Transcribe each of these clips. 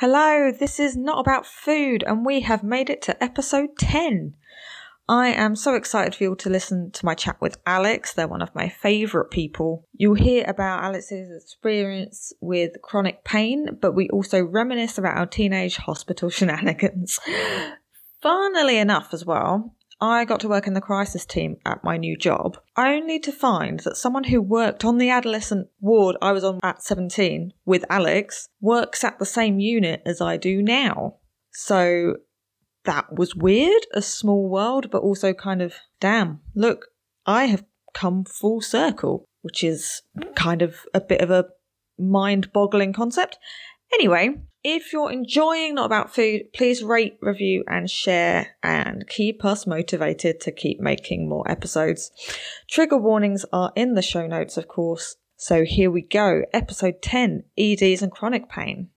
Hello, this is Not About Food, and we have made it to episode 10. I am so excited for you all to listen to my chat with Alex. They're one of my favourite people. You'll hear about Alex's experience with chronic pain, but we also reminisce about our teenage hospital shenanigans. Funnily enough, as well, I got to work in the crisis team at my new job, only to find that someone who worked on the adolescent ward I was on at 17 with Alex works at the same unit as I do now. So that was weird, a small world, but also kind of, damn, look, I have come full circle, which is kind of a bit of a mind boggling concept. Anyway, if you're enjoying Not About Food, please rate, review, and share, and keep us motivated to keep making more episodes. Trigger warnings are in the show notes, of course. So here we go. Episode 10 EDs and chronic pain.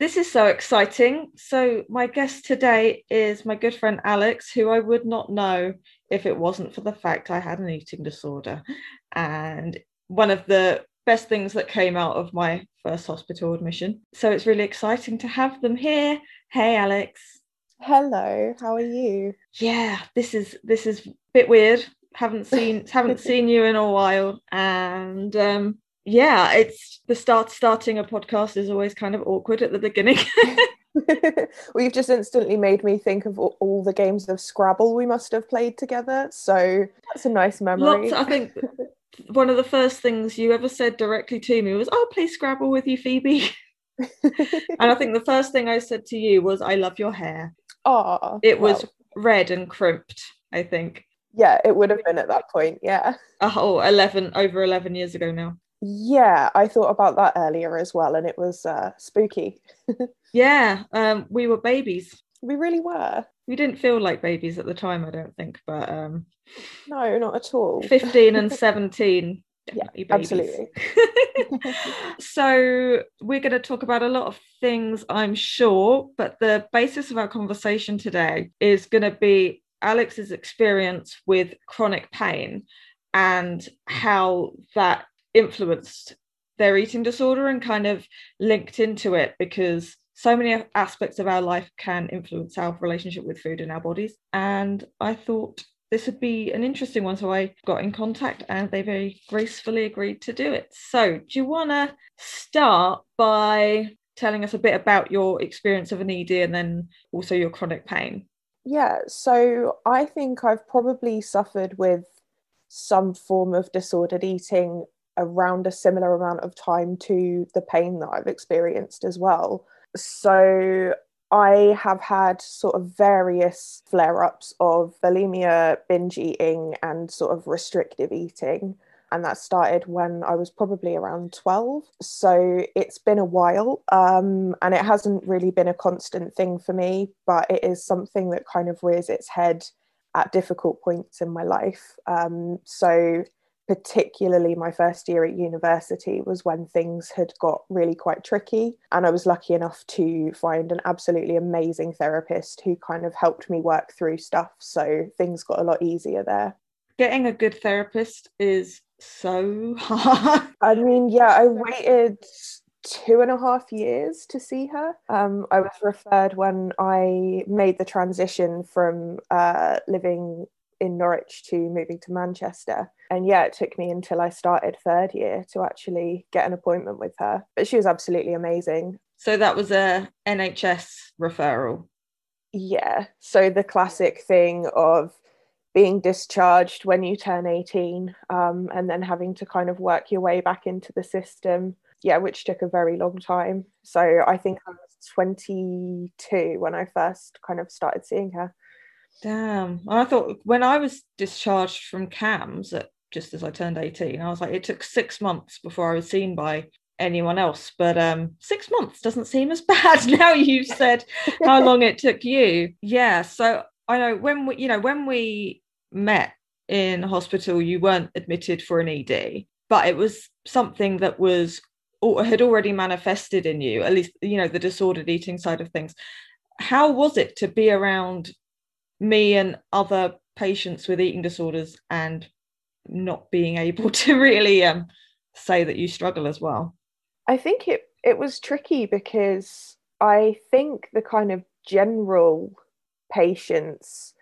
This is so exciting. So, my guest today is my good friend Alex, who I would not know if it wasn't for the fact I had an eating disorder. And one of the best things that came out of my first hospital admission. So it's really exciting to have them here. Hey, Alex. Hello, how are you? Yeah, this is this is a bit weird. Haven't seen haven't seen you in a while, and um, yeah, it's the start starting a podcast is always kind of awkward at the beginning. well, you've just instantly made me think of all, all, the games of Scrabble we must have played together. So that's a nice memory. Lots, I think one of the first things you ever said directly to me was, "Oh, play Scrabble with you, Phoebe." and I think the first thing I said to you was, "I love your hair." Oh, it was well. red and crimped. I think. Yeah, it would have been at that point. Yeah. Oh, 11 over 11 years ago now. Yeah, I thought about that earlier as well, and it was uh, spooky. yeah, um, we were babies. We really were. We didn't feel like babies at the time, I don't think, but um, no, not at all. 15 and 17. yeah, absolutely. so, we're going to talk about a lot of things, I'm sure, but the basis of our conversation today is going to be Alex's experience with chronic pain and how that influenced their eating disorder and kind of linked into it because so many aspects of our life can influence our relationship with food and our bodies. And I thought this would be an interesting one. So I got in contact and they very gracefully agreed to do it. So, do you want to start by telling us a bit about your experience of an ED and then also your chronic pain? Yeah, so I think I've probably suffered with some form of disordered eating around a similar amount of time to the pain that I've experienced as well. So I have had sort of various flare ups of bulimia, binge eating, and sort of restrictive eating. And that started when I was probably around 12. So it's been a while um, and it hasn't really been a constant thing for me, but it is something that kind of rears its head at difficult points in my life. Um, so particularly my first year at university was when things had got really quite tricky and i was lucky enough to find an absolutely amazing therapist who kind of helped me work through stuff so things got a lot easier there. Getting a good therapist is so hard. I mean yeah i waited two and a half years to see her. Um, I was referred when I made the transition from uh, living in Norwich to moving to Manchester. And yeah, it took me until I started third year to actually get an appointment with her. But she was absolutely amazing. So that was a NHS referral. Yeah. So the classic thing of being discharged when you turn 18 um, and then having to kind of work your way back into the system. Yeah, which took a very long time. So I think I was 22 when I first kind of started seeing her. Damn. I thought when I was discharged from CAMHS at just as I turned 18, I was like, it took six months before I was seen by anyone else. But um, six months doesn't seem as bad now you've said how long it took you. Yeah. So I know when we, you know, when we met in hospital, you weren't admitted for an ED, but it was something that was or had already manifested in you, at least, you know, the disordered eating side of things. How was it to be around me and other patients with eating disorders and not being able to really um, say that you struggle as well? I think it it was tricky because I think the kind of general patients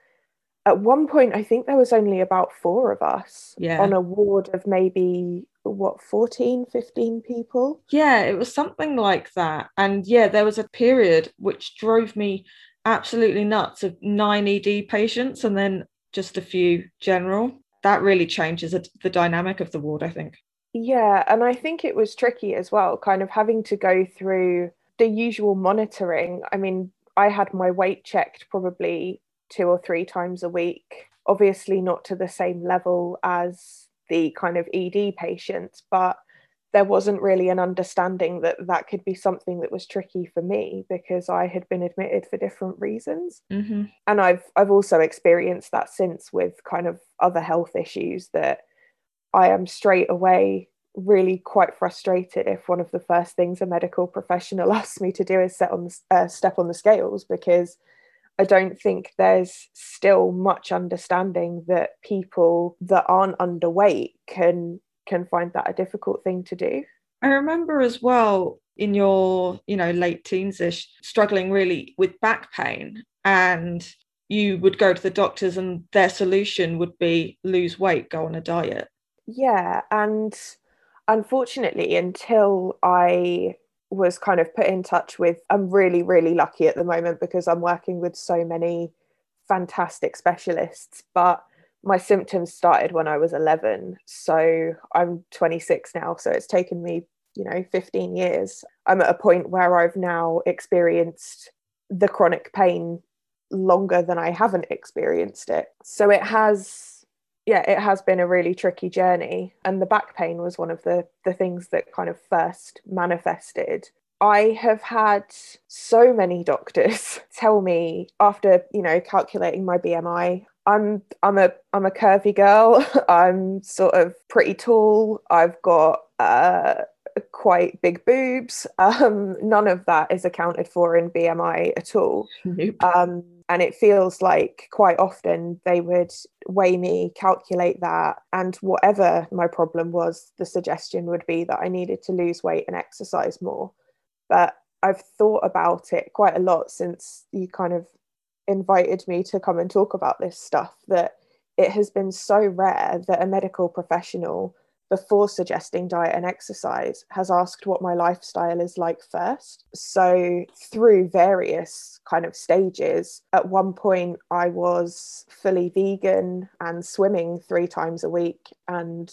at one point i think there was only about four of us yeah. on a ward of maybe what 14 15 people yeah it was something like that and yeah there was a period which drove me absolutely nuts of nine ed patients and then just a few general that really changes the dynamic of the ward i think yeah and i think it was tricky as well kind of having to go through the usual monitoring i mean i had my weight checked probably two or three times a week. Obviously, not to the same level as the kind of ED patients, but there wasn't really an understanding that that could be something that was tricky for me because I had been admitted for different reasons. Mm-hmm. And I've I've also experienced that since with kind of other health issues that I am straight away really quite frustrated if one of the first things a medical professional asks me to do is set on uh, step on the scales because I don't think there's still much understanding that people that aren't underweight can can find that a difficult thing to do. I remember as well in your, you know, late teens-ish, struggling really with back pain and you would go to the doctors and their solution would be lose weight, go on a diet. Yeah, and unfortunately until I was kind of put in touch with i'm really really lucky at the moment because i'm working with so many fantastic specialists but my symptoms started when i was 11 so i'm 26 now so it's taken me you know 15 years i'm at a point where i've now experienced the chronic pain longer than i haven't experienced it so it has yeah, it has been a really tricky journey. And the back pain was one of the, the things that kind of first manifested. I have had so many doctors tell me after, you know, calculating my BMI, I'm I'm a I'm a curvy girl. I'm sort of pretty tall. I've got uh, quite big boobs. Um, none of that is accounted for in BMI at all. Nope. Um, and it feels like quite often they would weigh me, calculate that, and whatever my problem was, the suggestion would be that I needed to lose weight and exercise more. But I've thought about it quite a lot since you kind of invited me to come and talk about this stuff that it has been so rare that a medical professional before suggesting diet and exercise has asked what my lifestyle is like first. So, through various kind of stages, at one point I was fully vegan and swimming three times a week and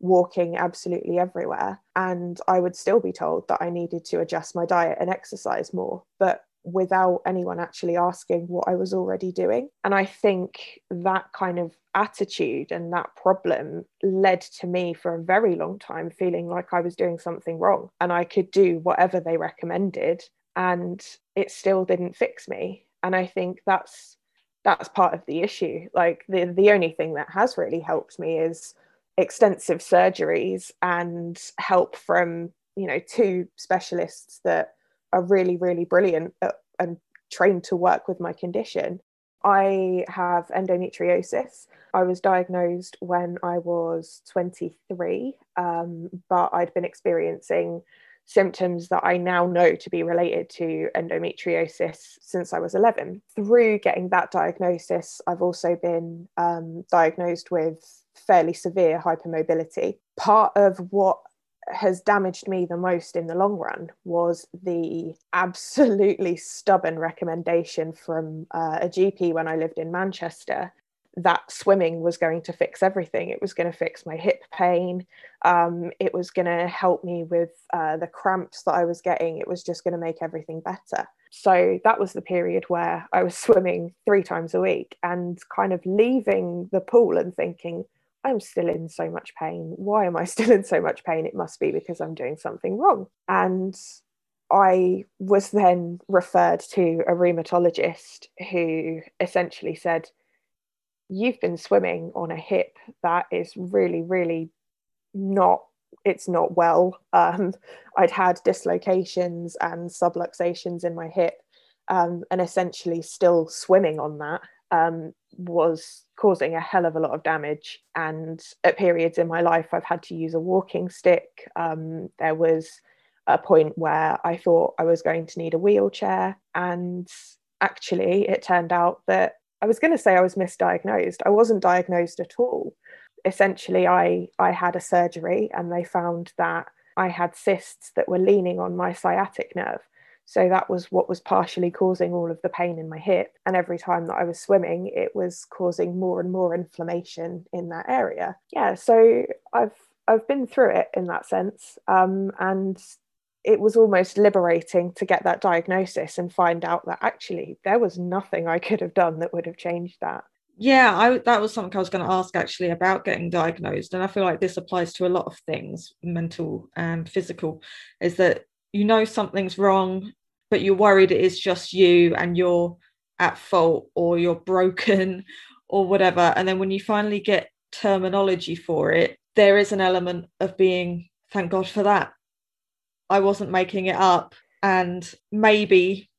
walking absolutely everywhere. And I would still be told that I needed to adjust my diet and exercise more. But without anyone actually asking what I was already doing. And I think that kind of attitude and that problem led to me for a very long time feeling like I was doing something wrong and I could do whatever they recommended and it still didn't fix me. And I think that's that's part of the issue. Like the the only thing that has really helped me is extensive surgeries and help from, you know, two specialists that are really, really brilliant at, and trained to work with my condition. I have endometriosis. I was diagnosed when I was 23, um, but I'd been experiencing symptoms that I now know to be related to endometriosis since I was 11. Through getting that diagnosis, I've also been um, diagnosed with fairly severe hypermobility. Part of what has damaged me the most in the long run was the absolutely stubborn recommendation from uh, a GP when I lived in Manchester that swimming was going to fix everything. It was going to fix my hip pain. Um, it was going to help me with uh, the cramps that I was getting. It was just going to make everything better. So that was the period where I was swimming three times a week and kind of leaving the pool and thinking, I'm still in so much pain. Why am I still in so much pain? It must be because I'm doing something wrong. And I was then referred to a rheumatologist who essentially said, You've been swimming on a hip that is really, really not it's not well. Um, I'd had dislocations and subluxations in my hip, um, and essentially still swimming on that um, was causing a hell of a lot of damage. And at periods in my life, I've had to use a walking stick. Um, there was a point where I thought I was going to need a wheelchair. And actually, it turned out that I was going to say I was misdiagnosed. I wasn't diagnosed at all. Essentially, I, I had a surgery and they found that I had cysts that were leaning on my sciatic nerve. So that was what was partially causing all of the pain in my hip. And every time that I was swimming, it was causing more and more inflammation in that area. Yeah, so I've I've been through it in that sense. Um, and it was almost liberating to get that diagnosis and find out that actually there was nothing I could have done that would have changed that. Yeah, I, that was something I was going to ask actually about getting diagnosed. And I feel like this applies to a lot of things, mental and physical, is that you know something's wrong, but you're worried it is just you and you're at fault or you're broken or whatever. And then when you finally get terminology for it, there is an element of being, thank God for that. I wasn't making it up. And maybe,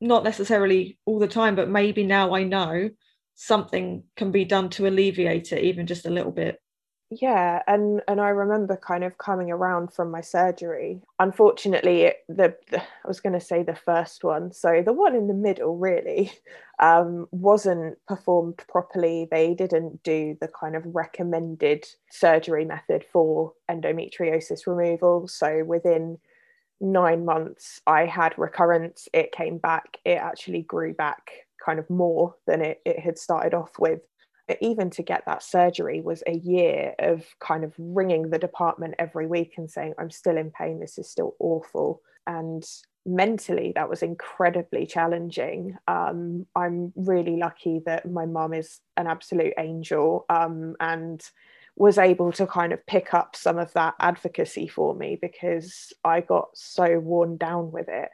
not necessarily all the time, but maybe now I know something can be done to alleviate it, even just a little bit yeah and and i remember kind of coming around from my surgery. Unfortunately it, the, the, i was going to say the first one so the one in the middle really um, wasn't performed properly. They didn't do the kind of recommended surgery method for endometriosis removal so within nine months i had recurrence. It came back. It actually grew back kind of more than it, it had started off with even to get that surgery was a year of kind of ringing the department every week and saying i'm still in pain. This is still awful. And mentally that was incredibly challenging. Um, i'm really lucky that my mum is an absolute angel um, and was able to kind of pick up some of that advocacy for me because i got so worn down with it.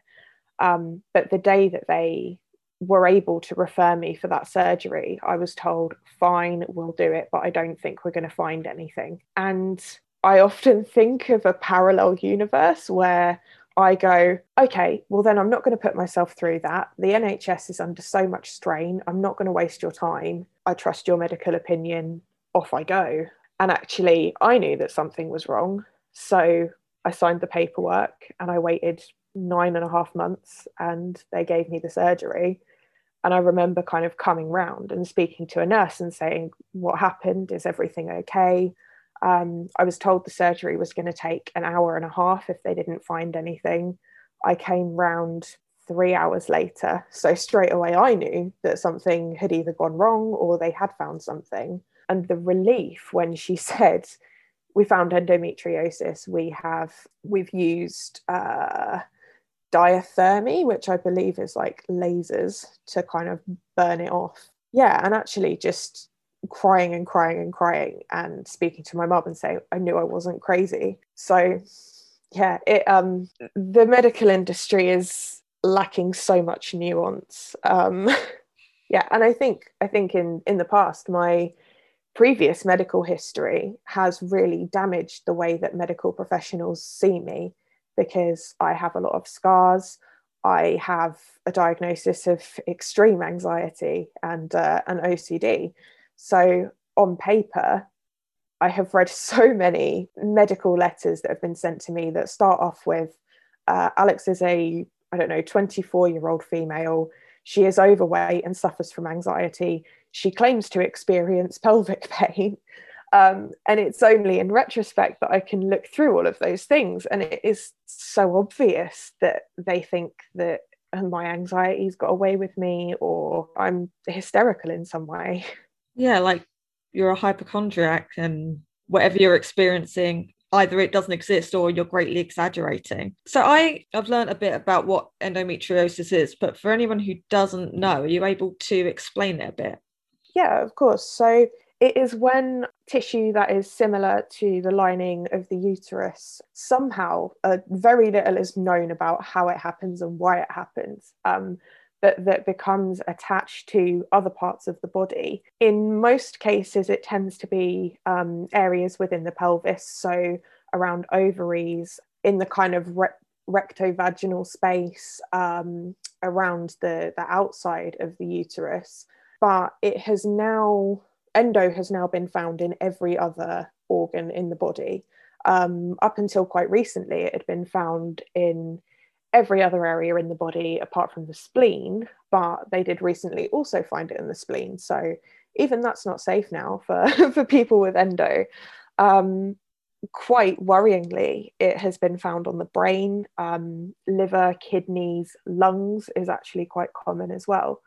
Um, but the day that they were able to refer me for that surgery, I was told, fine, we'll do it, but I don't think we're going to find anything. And I often think of a parallel universe where I go, okay, well, then I'm not going to put myself through that. The NHS is under so much strain. I'm not going to waste your time. I trust your medical opinion. Off I go. And actually, I knew that something was wrong. So I signed the paperwork and I waited nine and a half months and they gave me the surgery. And I remember kind of coming round and speaking to a nurse and saying, What happened? Is everything okay? Um, I was told the surgery was going to take an hour and a half if they didn't find anything. I came round three hours later. So straight away, I knew that something had either gone wrong or they had found something. And the relief when she said, we found endometriosis. We have we've used uh, diathermy, which I believe is like lasers to kind of burn it off. Yeah, and actually just crying and crying and crying and speaking to my mum and saying I knew I wasn't crazy. So yeah, it um the medical industry is lacking so much nuance. Um yeah, and I think I think in in the past my previous medical history has really damaged the way that medical professionals see me because I have a lot of scars. I have a diagnosis of extreme anxiety and uh, an OCD. So, on paper, I have read so many medical letters that have been sent to me that start off with uh, Alex is a, I don't know, 24 year old female. She is overweight and suffers from anxiety. She claims to experience pelvic pain. Um, and it's only in retrospect that I can look through all of those things. And it is so obvious that they think that my anxiety's got away with me or I'm hysterical in some way. Yeah, like you're a hypochondriac and whatever you're experiencing either it doesn't exist or you're greatly exaggerating. So I I've learned a bit about what endometriosis is, but for anyone who doesn't know, are you able to explain it a bit? Yeah, of course. So it is when tissue that is similar to the lining of the uterus somehow uh, very little is known about how it happens and why it happens um, but that becomes attached to other parts of the body. In most cases it tends to be um, areas within the pelvis so around ovaries in the kind of re- rectovaginal space um, around the, the outside of the uterus. But it has now endo has now been found in every other organ in the body. Um, up until quite recently, it had been found in every other area in the body apart from the spleen, but they did recently also find it in the spleen. So even that's not safe now for, for people with endo. Um, quite worryingly, it has been found on the brain, um, liver, kidneys, lungs is actually quite common as well.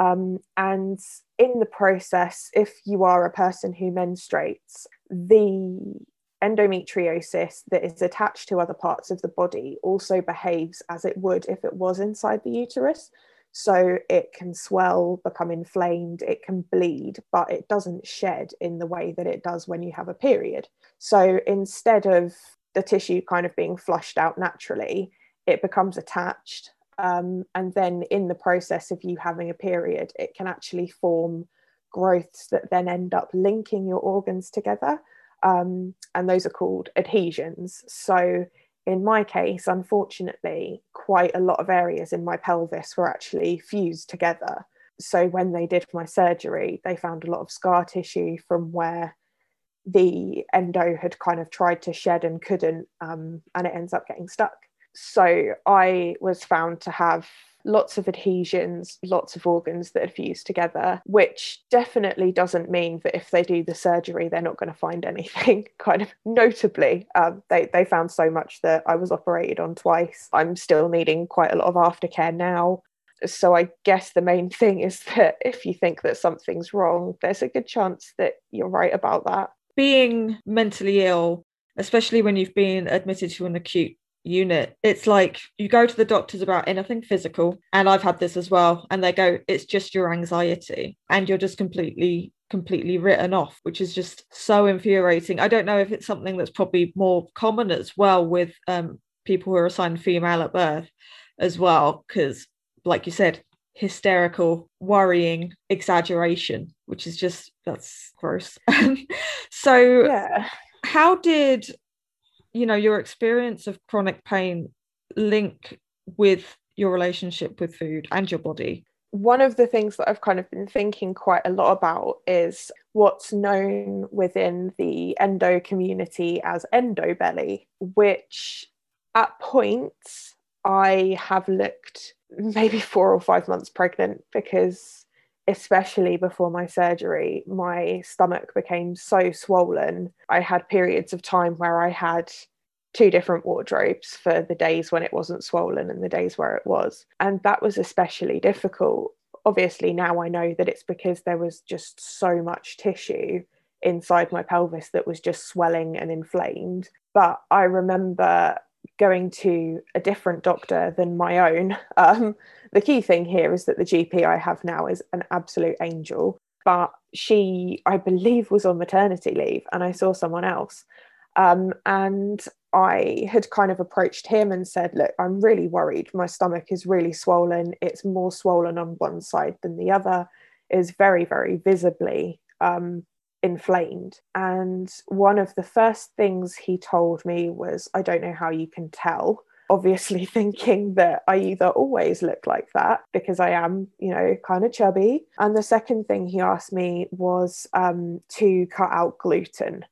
Um, and in the process, if you are a person who menstruates, the endometriosis that is attached to other parts of the body also behaves as it would if it was inside the uterus. So it can swell, become inflamed, it can bleed, but it doesn't shed in the way that it does when you have a period. So instead of the tissue kind of being flushed out naturally, it becomes attached. Um, and then in the process of you having a period, it can actually form growths that then end up linking your organs together. Um, and those are called adhesions. So in my case, unfortunately, quite a lot of areas in my pelvis were actually fused together. So when they did my surgery, they found a lot of scar tissue from where the endo had kind of tried to shed and couldn't, um, and it ends up getting stuck. So I was found to have lots of adhesions, lots of organs that are fused together, which definitely doesn't mean that if they do the surgery, they're not going to find anything. kind of notably, um, they, they found so much that I was operated on twice. I'm still needing quite a lot of aftercare now. So I guess the main thing is that if you think that something's wrong, there's a good chance that you're right about that. Being mentally ill, especially when you've been admitted to an acute unit. It's like you go to the doctors about anything physical and i've had this as well and they go it's just your anxiety and you're just completely completely written off which is just so infuriating. I don't know if it's something that's probably more common as well with um, people who are assigned female at birth as well because like you said hysterical worrying exaggeration which is just that's gross. So yeah. how did you know your experience of chronic pain link with your relationship with food and your body? One of the things that I've kind of been thinking quite a lot about is what's known within the endo community as endo belly, which at points I have looked maybe four or five months pregnant because especially before my surgery, my stomach became so swollen. I had periods of time where I had two different wardrobes for the days when it wasn't swollen and the days where it was. And that was especially difficult. Obviously, now I know that it's because there was just so much tissue inside my pelvis that was just swelling and inflamed. But I remember going to a different doctor than my own. Um, the key thing here is that the GP I have now is an absolute angel, but she, I believe, was on maternity leave and I saw someone else. Um, and I had kind of approached him and said, Look, I'm really worried. My stomach is really swollen. It's more swollen on one side than the other, is very, very visibly um, inflamed. And one of the first things he told me was, I don't know how you can tell. Obviously, thinking that I either always look like that because I am, you know, kind of chubby. And the second thing he asked me was um, to cut out gluten.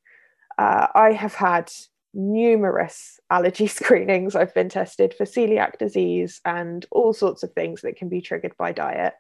Uh, I have had numerous allergy screenings. I've been tested for celiac disease and all sorts of things that can be triggered by diet.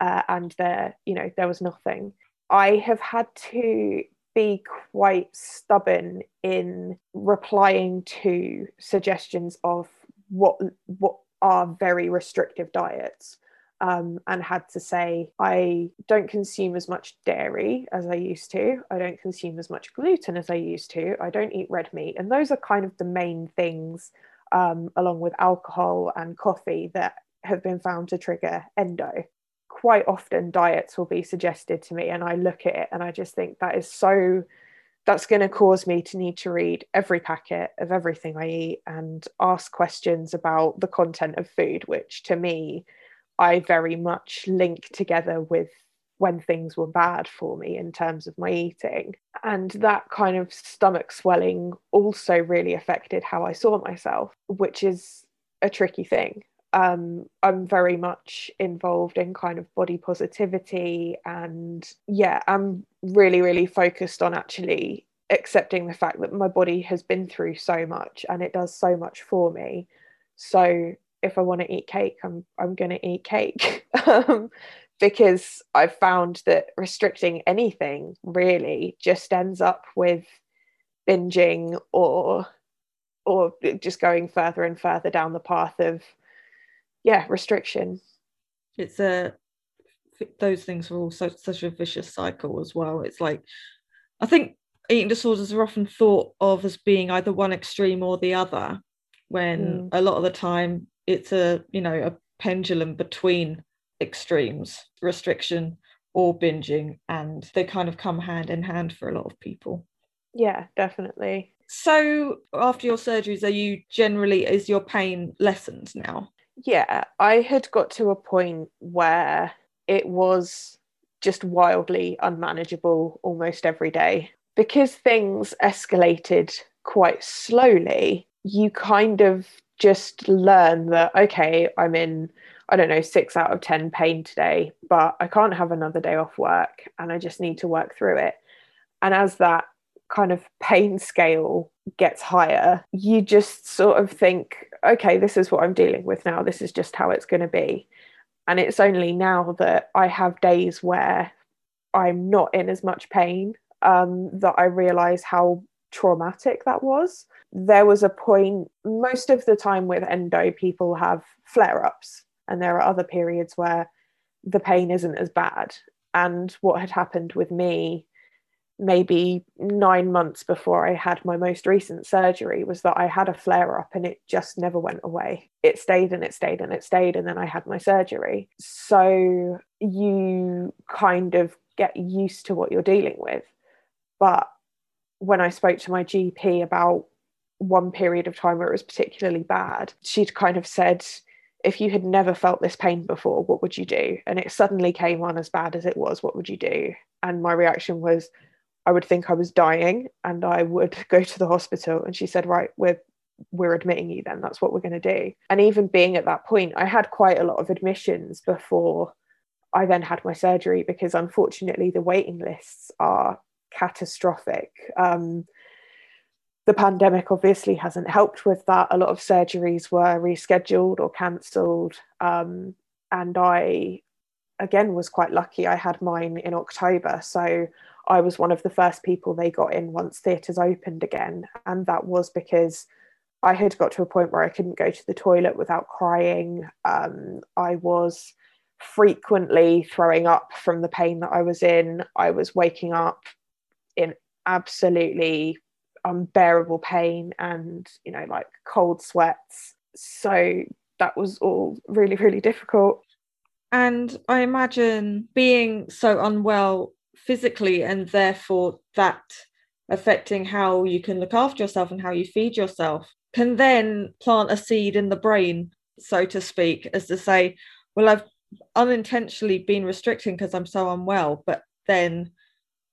Uh, and there, you know, there was nothing. I have had to be quite stubborn in replying to suggestions of what what are very restrictive diets um, and had to say, I don't consume as much dairy as I used to. I don't consume as much gluten as I used to. I don't eat red meat. And those are kind of the main things, um, along with alcohol and coffee, that have been found to trigger endo. Quite often, diets will be suggested to me, and I look at it and I just think that is so. That's going to cause me to need to read every packet of everything I eat and ask questions about the content of food, which to me I very much link together with when things were bad for me in terms of my eating. And that kind of stomach swelling also really affected how I saw myself, which is a tricky thing. Um, I'm very much involved in kind of body positivity, and yeah, I'm really, really focused on actually accepting the fact that my body has been through so much and it does so much for me. So if I want to eat cake, I'm I'm going to eat cake. um, because I've found that restricting anything really just ends up with binging or or just going further and further down the path of yeah restriction. It's a those things are all so, such a vicious cycle as well. It's like i think eating disorders are often thought of as being either one extreme or the other when mm. a lot of the time it's a you know a pendulum between extremes restriction or binging and they kind of come hand in hand for a lot of people. Yeah definitely. So after your surgeries are you generally is your pain lessened now yeah i had got to a point where it was just wildly unmanageable almost every day. Because things escalated quite slowly you kind of just learn that okay i'm in i don't know 6 out of 10 pain today but i can't have another day off work and i just need to work through it. And as that kind of pain scale gets higher you just sort of think okay this is what i'm dealing with now this is just how it's going to be and it's only now that i have days where i'm not in as much pain um, that i realize how traumatic that was. There was a point, most of the time with endo, people have flare ups, and there are other periods where the pain isn't as bad. And what had happened with me maybe nine months before I had my most recent surgery was that I had a flare up and it just never went away. It stayed and it stayed and it stayed, and then I had my surgery. So you kind of get used to what you're dealing with. But when I spoke to my GP about one period of time where it was particularly bad, she'd kind of said, if you had never felt this pain before, what would you do? And it suddenly came on as bad as it was, what would you do? And my reaction was, I would think I was dying and I would go to the hospital. And she said, Right, we're we're admitting you then. That's what we're going to do. And even being at that point, I had quite a lot of admissions before I then had my surgery because unfortunately the waiting lists are catastrophic. Um, the pandemic obviously hasn't helped with that. A lot of surgeries were rescheduled or cancelled. Um, and I, again, was quite lucky. I had mine in October. So I was one of the first people they got in once theatres opened again. And that was because I had got to a point where I couldn't go to the toilet without crying. Um, I was frequently throwing up from the pain that I was in. I was waking up in absolutely unbearable pain and you know like cold sweats so that was all really really difficult and i imagine being so unwell physically and therefore that affecting how you can look after yourself and how you feed yourself can then plant a seed in the brain so to speak as to say well i've unintentionally been restricting because i'm so unwell but then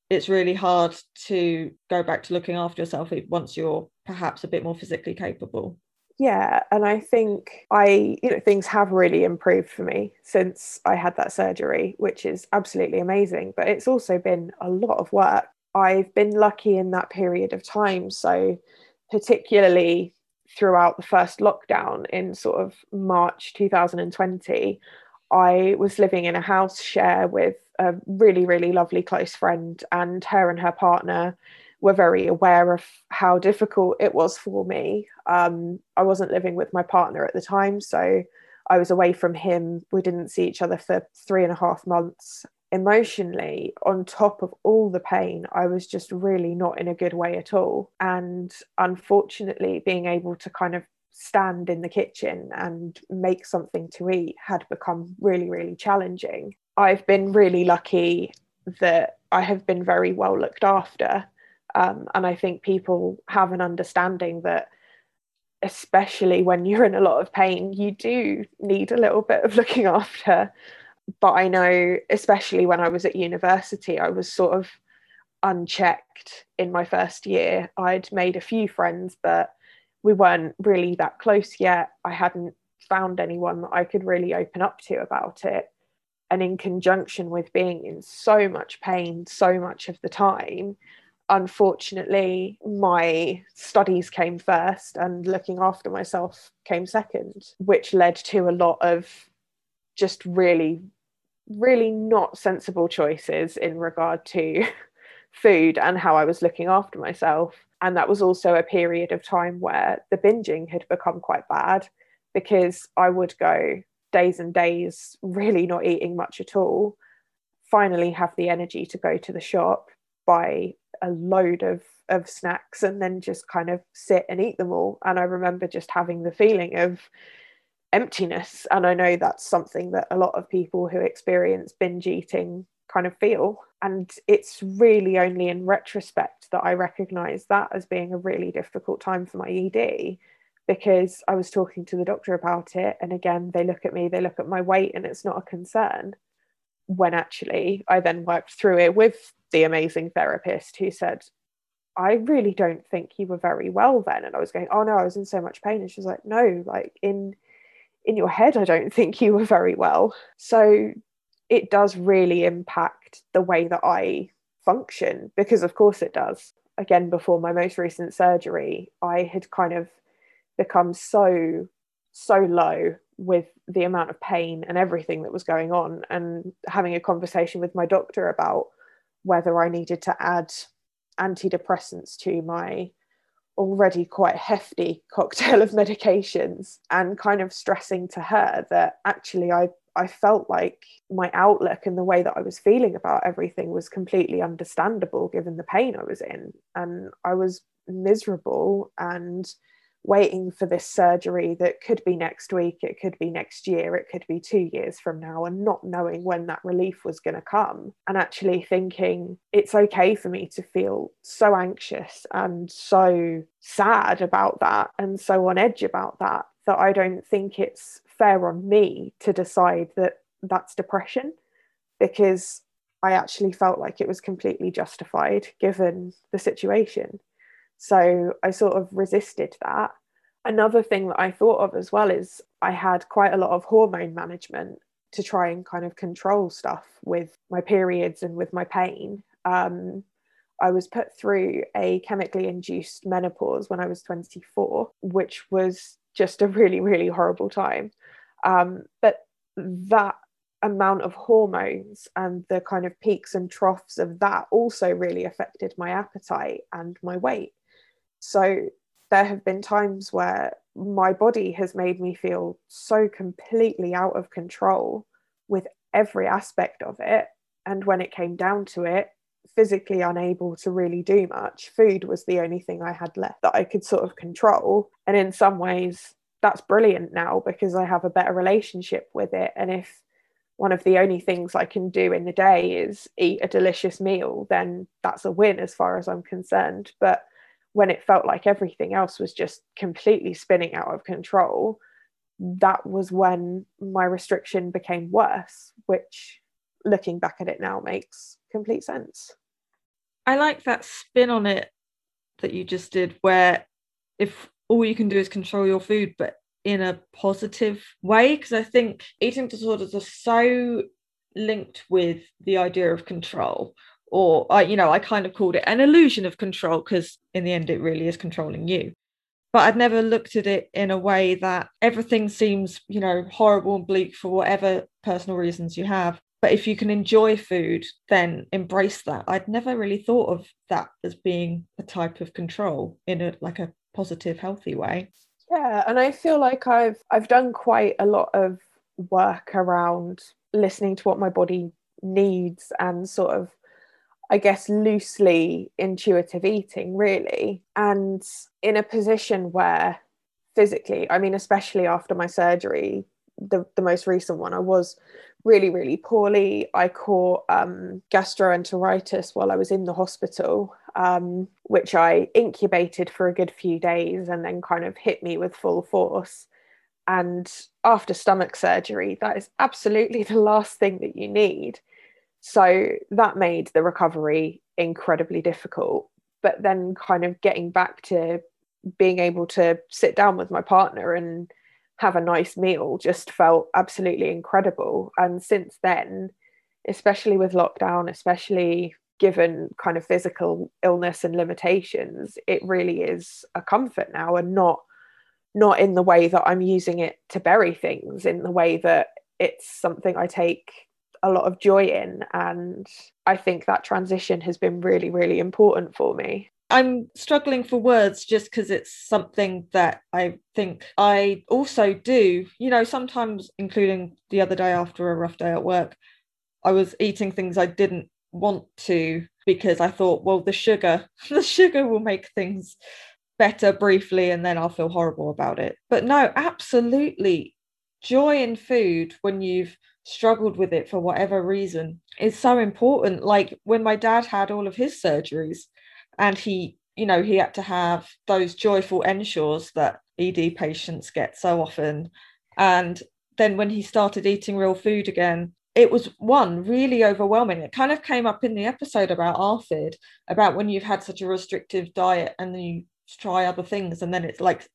it's really hard to go back to looking after yourself once you're perhaps a bit more physically capable yeah and i think i you know things have really improved for me since i had that surgery which is absolutely amazing but it's also been a lot of work. I've been lucky in that period of time so particularly throughout the first lockdown in sort of march 2020 i was living in a house share with a really, really lovely close friend, and her and her partner were very aware of how difficult it was for me. Um, I wasn't living with my partner at the time, so I was away from him. We didn't see each other for three and a half months. Emotionally, on top of all the pain, I was just really not in a good way at all. And unfortunately, being able to kind of stand in the kitchen and make something to eat had become really, really challenging. I've been really lucky that I have been very well looked after. Um, and I think people have an understanding that, especially when you're in a lot of pain, you do need a little bit of looking after. But I know, especially when I was at university, I was sort of unchecked in my first year. I'd made a few friends, but we weren't really that close yet. I hadn't found anyone that I could really open up to about it and in conjunction with being in so much pain so much of the time unfortunately, my studies came first and looking after myself came second, which led to a lot of just really, really not sensible choices in regard to food and how I was looking after myself. And that was also a period of time where the binging had become quite bad because I would go days and days really not eating much at all, finally have the energy to go to the shop, buy a load of of snacks and then just kind of sit and eat them all. And i remember just having the feeling of emptiness. And i know that's something that a lot of people who experience binge eating kind of feel. And it's really only in retrospect that i recognize that as being a really difficult time for my ed because i was talking to the doctor about it. And again they look at me they look at my weight and it's not a concern. When actually i then worked through it with the amazing therapist who said I really don't think you were very well then. And I was going, oh no, I was in so much pain. And she was like, no, like in in your head, I don't think you were very well. So it does really impact the way that I function because of course it does. Again, before my most recent surgery, I had kind of become so, so low with the amount of pain and everything that was going on and having a conversation with my doctor about whether I needed to add antidepressants to my already quite hefty cocktail of medications and kind of stressing to her that actually I I felt like my outlook and the way that I was feeling about everything was completely understandable given the pain I was in. And I was miserable and waiting for this surgery that could be next week, it could be next year, it could be two years from now, and not knowing when that relief was going to come. And actually thinking it's okay for me to feel so anxious and so sad about that and so on edge about that, that I don't think it's fair on me to decide that that's depression because I actually felt like it was completely justified given the situation. So I sort of resisted that. Another thing that I thought of as well is I had quite a lot of hormone management to try and kind of control stuff with my periods and with my pain. Um, I was put through a chemically induced menopause when I was 24, which was just a really, really horrible time. Um, but that amount of hormones and the kind of peaks and troughs of that also really affected my appetite and my weight. So there have been times where my body has made me feel so completely out of control with every aspect of it. And when it came down to it, physically unable to really do much. Food was the only thing I had left that I could sort of control. And in some ways, that's brilliant now because I have a better relationship with it. And if one of the only things I can do in the day is eat a delicious meal, then that's a win as far as I'm concerned. But when it felt like everything else was just completely spinning out of control, that was when my restriction became worse, which looking back at it now makes complete sense. I like that spin on it that you just did, where if all you can do is control your food, but in a positive way, because I think eating disorders are so linked with the idea of control or I, you know, I kind of called it an illusion of control because in the end it really is controlling you. But I'd never looked at it in a way that everything seems, you know, horrible and bleak for whatever personal reasons you have. But if you can enjoy food, then embrace that. I'd never really thought of that as being a type of control in a like a positive, healthy way. Yeah, and I feel like I've I've done quite a lot of work around listening to what my body needs and sort of I guess, loosely intuitive eating, really. And in a position where physically, I mean, especially after my surgery, the, the most recent one, I was really, really poorly. I caught um, gastroenteritis while I was in the hospital, um, which I incubated for a good few days and then kind of hit me with full force. And after stomach surgery, that is absolutely the last thing that you need. So that made the recovery incredibly difficult. But then, kind of getting back to being able to sit down with my partner and have a nice meal just felt absolutely incredible. And since then, especially with lockdown, especially given kind of physical illness and limitations it really is a comfort now and not not in the way that i'm using it to bury things in the way that it's something i take a lot of joy in and i think that transition has been really really important for me I'm struggling for words just because it's something that I think I also do. You know, sometimes, including the other day after a rough day at work, I was eating things I didn't want to because I thought, well, the sugar, the sugar will make things better briefly and then I'll feel horrible about it. But no, absolutely. Joy in food when you've struggled with it for whatever reason is so important. Like when my dad had all of his surgeries and he, you know, he had to have those joyful ensures that ED patients get so often. And then when he started eating real food again, it was one really overwhelming. It kind of came up in the episode about ARFID, about when you've had such a restrictive diet and then you try other things, and then it's like,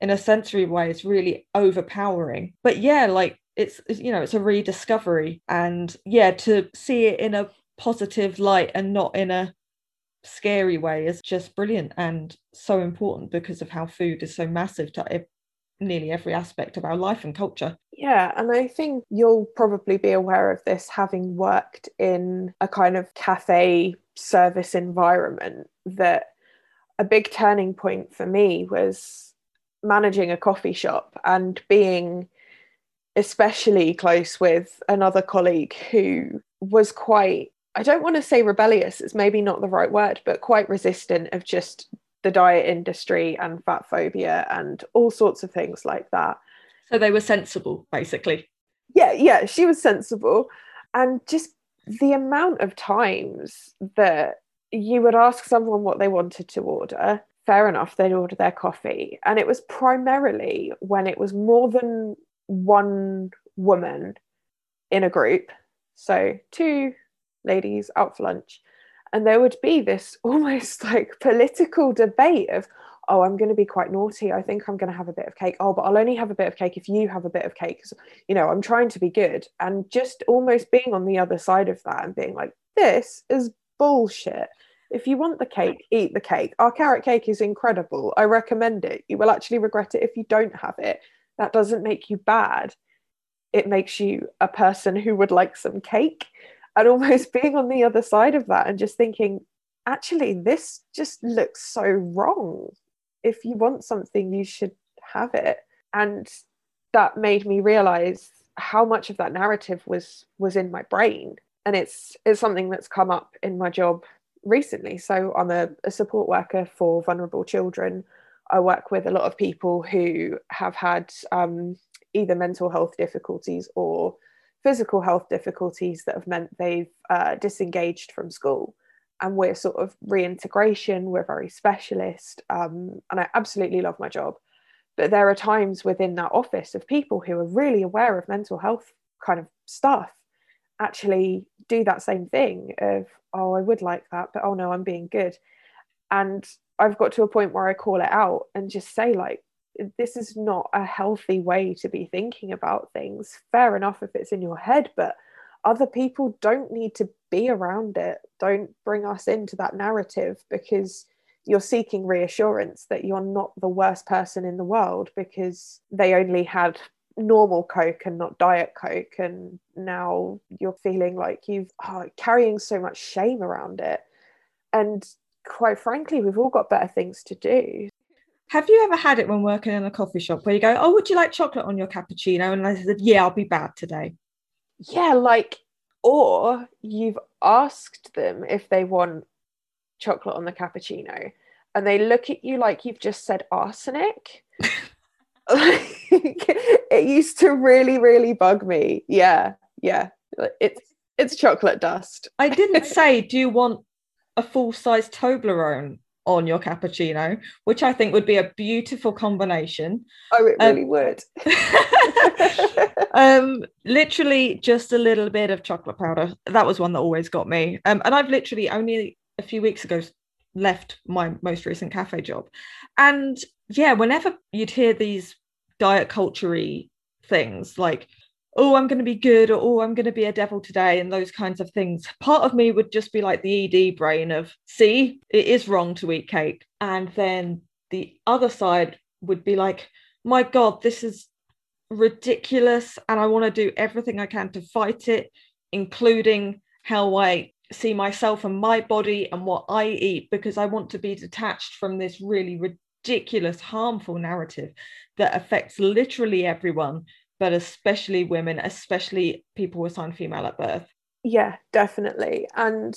in a sensory way, it's really overpowering. But yeah, like it's you know, it's a rediscovery, and yeah, to see it in a positive light and not in a scary way is just brilliant and so important because of how food is so massive to nearly every aspect of our life and culture. Yeah, and I think you'll probably be aware of this having worked in a kind of cafe service environment that a big turning point for me was managing a coffee shop and being especially close with another colleague who was quite I don't want to say rebellious, it's maybe not the right word, but quite resistant of just the diet industry and fat phobia and all sorts of things like that. So they were sensible, basically. Yeah, yeah, she was sensible. And just the amount of times that you would ask someone what they wanted to order, fair enough, they'd order their coffee. And it was primarily when it was more than one woman in a group. So two ladies out for lunch. And there would be this almost like political debate of oh i'm going to be quite naughty. I think i'm going to have a bit of cake. Oh but i'll only have a bit of cake if you have a bit of cake. You know i'm trying to be good. And just almost being on the other side of that and being like this is bullshit. If you want the cake eat the cake. Our carrot cake is incredible. I recommend it. You will actually regret it if you don't have it that doesn't make you bad. It makes you a person who would like some cake. And almost being on the other side of that and just thinking actually this just looks so wrong. If you want something you should have it. And that made me realize how much of that narrative was was in my brain. And it's it's something that's come up in my job recently. So i'm a, a support worker for vulnerable children i work with a lot of people who have had um, either mental health difficulties or physical health difficulties that have meant they've uh, disengaged from school. And we're sort of reintegration, we're very specialist, um, and I absolutely love my job. But there are times within that office of people who are really aware of mental health kind of stuff actually do that same thing of, oh, I would like that, but oh no, I'm being good. And I've got to a point where I call it out and just say, like, this is not a healthy way to be thinking about things. Fair enough if it's in your head, but other people don't need to be around it. Don't bring us into that narrative because you're seeking reassurance that you're not the worst person in the world because they only had normal coke and not diet coke and now you're feeling like you've oh, carrying so much shame around it and quite frankly we've all got better things to do have you ever had it when working in a coffee shop where you go, "Oh, would you like chocolate on your cappuccino?" And I said, "Yeah, I'll be bad today." Yeah, like, or you've asked them if they want chocolate on the cappuccino, and they look at you like you've just said arsenic. it used to really, really bug me. Yeah, yeah, it's it's chocolate dust. I didn't say, "Do you want a full size Toblerone?" on your cappuccino, which I think would be a beautiful combination. Oh, it really um, would. um, literally just a little bit of chocolate powder. That was one that always got me. Um, and I've literally only a few weeks ago left my most recent cafe job. And yeah, whenever you'd hear these diet culture things like, oh, I'm going to be good or oh, I'm going to be a devil today and those kinds of things. Part of me would just be like the ED brain of, see, it is wrong to eat cake. And then the other side would be like, my God, this is ridiculous. And I want to do everything I can to fight it, including how I see myself and my body and what I eat, because I want to be detached from this really ridiculous, harmful narrative that affects literally everyone, but especially women, especially people assigned female at birth. Yeah, definitely. And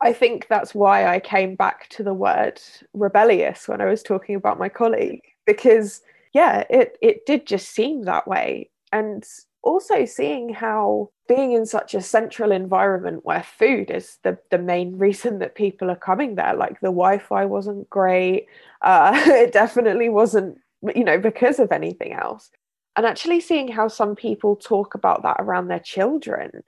I think that's why I came back to the word rebellious when I was talking about my colleague, because yeah, it, it did just seem that way. And also seeing how being in such a central environment where food is the, the main reason that people are coming there, like the Wi Fi wasn't great, uh, it definitely wasn't, you know, because of anything else. And actually seeing how some people talk about that around their children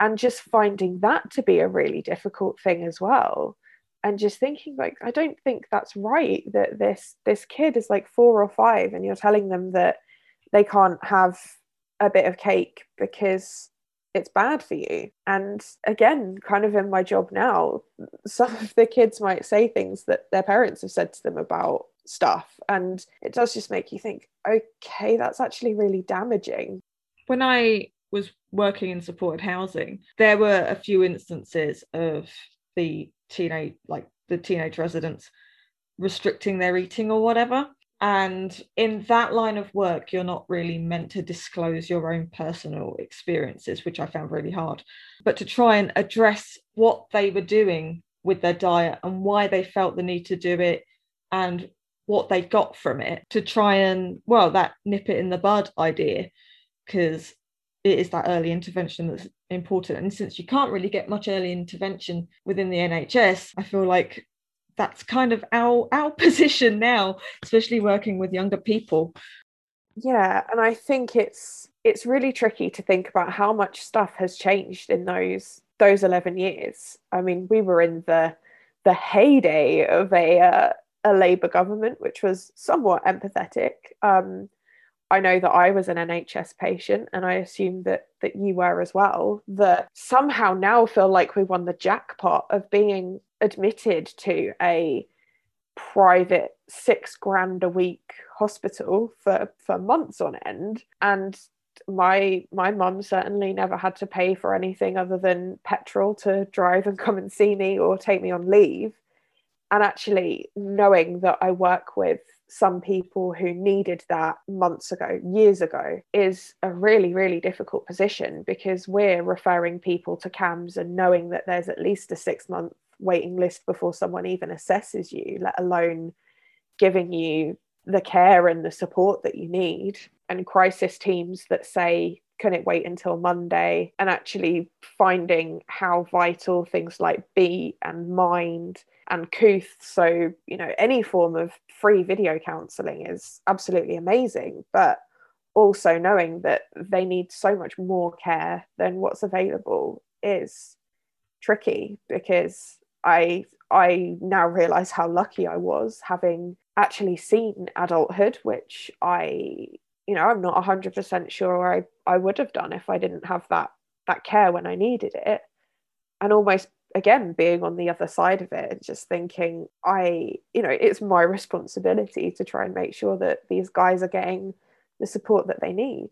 and just finding that to be a really difficult thing as well. And just thinking like i don't think that's right that this this kid is like four or five and you're telling them that they can't have a bit of cake because it's bad for you. And again kind of in my job now some of the kids might say things that their parents have said to them about stuff and it does just make you think okay that's actually really damaging. When i was working in supported housing there were a few instances of the teenage like the teenage residents restricting their eating or whatever. And in that line of work you're not really meant to disclose your own personal experiences which i found really hard but to try and address what they were doing with their diet and why they felt the need to do it and what they got from it to try and well that nip it in the bud idea because it is that early intervention that's important. And since you can't really get much early intervention within the NHS, I feel like that's kind of our our position now, especially working with younger people. Yeah, and I think it's it's really tricky to think about how much stuff has changed in those those 11 years. I mean, we were in the the heyday of a uh, a Labour government, which was somewhat empathetic. Um, I know that I was an NHS patient and I assume that that you were as well, that somehow now feel like we won the jackpot of being admitted to a private six grand a week hospital for for months on end and my my mum certainly never had to pay for anything other than petrol to drive and come and see me or take me on leave and actually knowing that I work with some people who needed that months ago, years ago, is a really, really difficult position because we're referring people to CAMHS and knowing that there's at least a six month waiting list before someone even assesses you, let alone giving you the care and the support that you need. And crisis teams that say, can it wait until Monday? And actually finding how vital things like Beat and Mind and Kooth, so you know, any form of free video counselling is absolutely amazing. But also knowing that they need so much more care than what's available is tricky because I I now realize how lucky I was having actually seen adulthood, which I you know, I'm not 100% sure I, I would have done if I didn't have that that care when I needed it. And almost again being on the other side of it just thinking I, you know, it's my responsibility to try and make sure that these guys are getting the support that they need.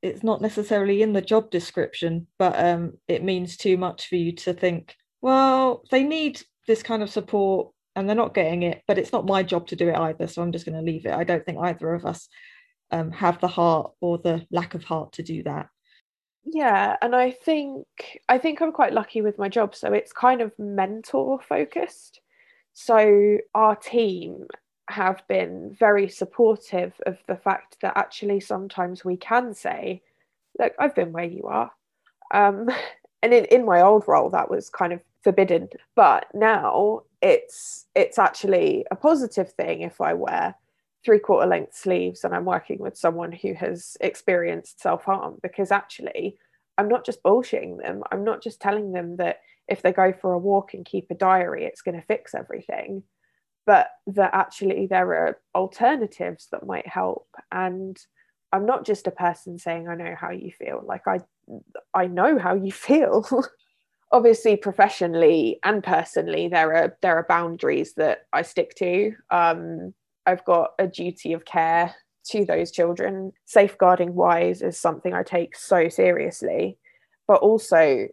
It's not necessarily in the job description, but um, it means too much for you to think, well, they need this kind of support and they're not getting it, but it's not my job to do it either. So I'm just going to leave it. I don't think either of us um, have the heart or the lack of heart to do that. Yeah and i think i think i'm quite lucky with my job so it's kind of mentor focused. So our team have been very supportive of the fact that actually sometimes we can say look i've been where you are. Um, and in, in my old role that was kind of forbidden. But now it's it's actually a positive thing if i wear three quarter length sleeves and I'm working with someone who has experienced self harm because actually I'm not just bullshitting them. I'm not just telling them that if they go for a walk and keep a diary, it's going to fix everything, but that actually there are alternatives that might help. And I'm not just a person saying I know how you feel. Like I I know how you feel. Obviously, professionally and personally, there are there are boundaries that I stick to. Um, I've got a duty of care to those children. Safeguarding wise is something I take so seriously, but also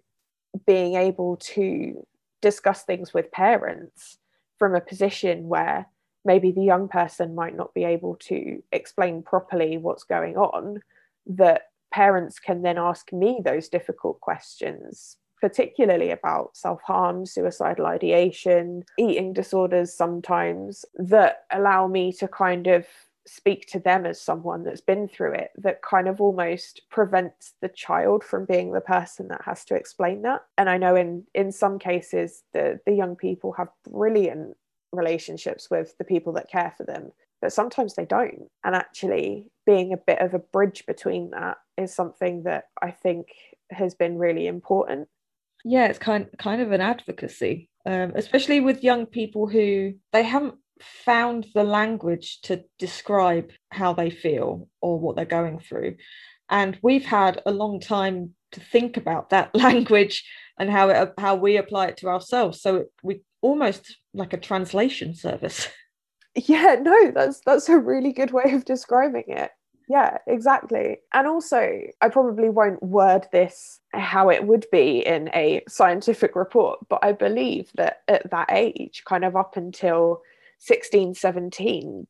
being able to discuss things with parents from a position where maybe the young person might not be able to explain properly what's going on, that parents can then ask me those difficult questions, particularly about self harm, suicidal ideation, eating disorders sometimes, that allow me to kind of speak to them as someone that's been through it that kind of almost prevents the child from being the person that has to explain that. And i know in in some cases the the young people have brilliant relationships with the people that care for them but sometimes they don't. And actually being a bit of a bridge between that is something that i think has been really important yeah it's kind kind of an advocacy um, especially with young people who they haven't found the language to describe how they feel or what they're going through and we've had a long time to think about that language and how it how we apply it to ourselves so we almost like a translation service. Yeah, no, that's that's a really good way of describing it. Yeah, exactly. And also, I probably won't word this how it would be in a scientific report, but I believe that at that age, kind of up until 16, 17,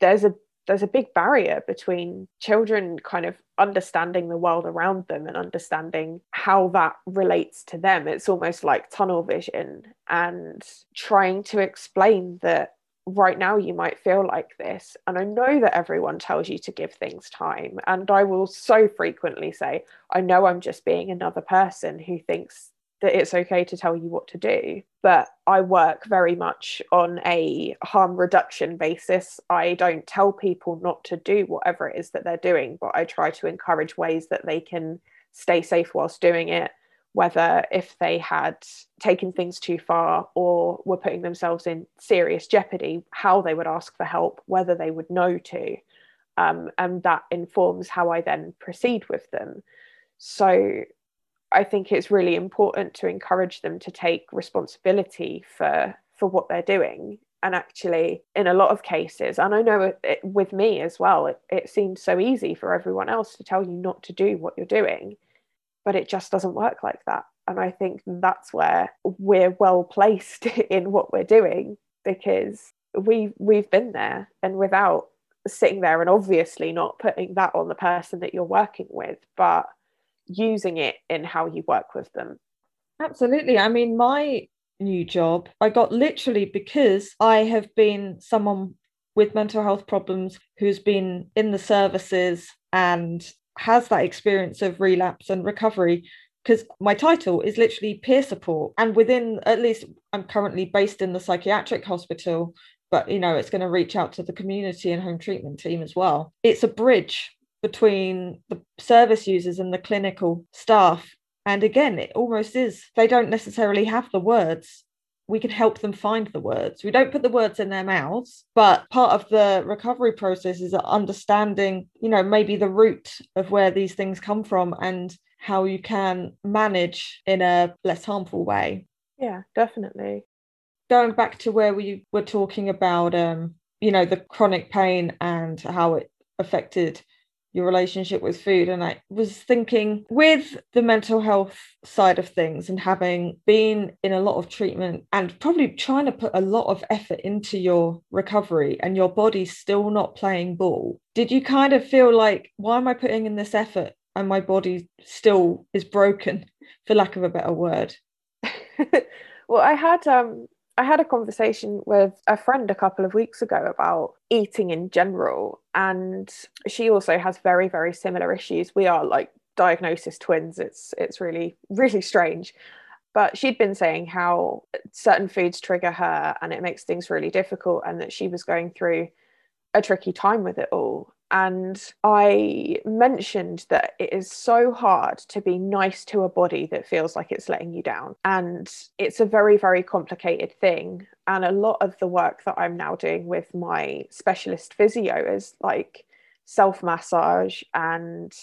there's a there's a big barrier between children kind of understanding the world around them and understanding how that relates to them. It's almost like tunnel vision and trying to explain that right now you might feel like this. And I know that everyone tells you to give things time. And I will so frequently say, I know I'm just being another person who thinks that it's okay to tell you what to do. But I work very much on a harm reduction basis. I don't tell people not to do whatever it is that they're doing, but I try to encourage ways that they can stay safe whilst doing it. Whether if they had taken things too far or were putting themselves in serious jeopardy, how they would ask for help, whether they would know to. Um, and that informs how I then proceed with them. So I think it's really important to encourage them to take responsibility for for what they're doing. And actually, in a lot of cases, and I know it, it, with me as well, it, it seems so easy for everyone else to tell you not to do what you're doing, but it just doesn't work like that. And I think that's where we're well placed in what we're doing because we we've been there, and without sitting there and obviously not putting that on the person that you're working with, but using it in how you work with them. Absolutely. I mean, my new job, I got literally because I have been someone with mental health problems who's been in the services and has that experience of relapse and recovery because my title is literally peer support and within at least i'm currently based in the psychiatric hospital but you know it's going to reach out to the community and home treatment team as well it's a bridge between the service users and the clinical staff. And again, it almost is, they don't necessarily have the words. We can help them find the words. We don't put the words in their mouths, but part of the recovery process is understanding, you know, maybe the root of where these things come from and how you can manage in a less harmful way. Yeah, definitely. Going back to where we were talking about, um, you know, the chronic pain and how it affected your relationship with food. And I was thinking with the mental health side of things and having been in a lot of treatment and probably trying to put a lot of effort into your recovery and your body still not playing ball, did you kind of feel like, why am I putting in this effort and my body still is broken, for lack of a better word? well, I had um I had a conversation with a friend a couple of weeks ago about eating in general, and she also has very, very similar issues. We are like diagnosis twins. It's it's really, really strange. But she'd been saying how certain foods trigger her and it makes things really difficult, and that she was going through a tricky time with it all. And I mentioned that it is so hard to be nice to a body that feels like it's letting you down. And it's a very, very complicated thing. And a lot of the work that I'm now doing with my specialist physio is like self massage and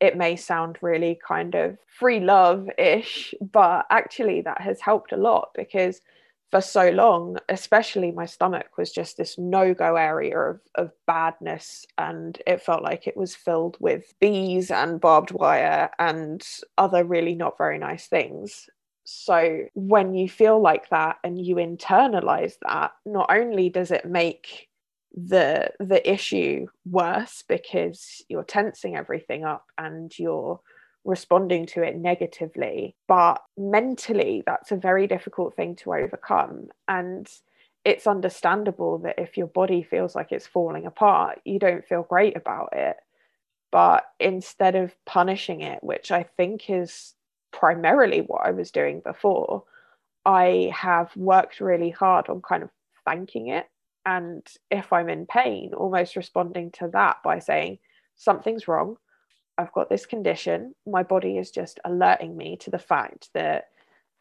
it may sound really kind of free love ish, but actually that has helped a lot because for so long, especially my stomach was just this no go area of, of badness. And it felt like it was filled with bees and barbed wire and other really not very nice things. So when you feel like that and you internalize that, not only does it make the the issue worse because you're tensing everything up and you're responding to it negatively. But mentally, that's a very difficult thing to overcome. And it's understandable that if your body feels like it's falling apart, you don't feel great about it. But instead of punishing it, which I think is primarily what I was doing before, I have worked really hard on kind of thanking it. And if I'm in pain, almost responding to that by saying, something's wrong. I've got this condition. My body is just alerting me to the fact that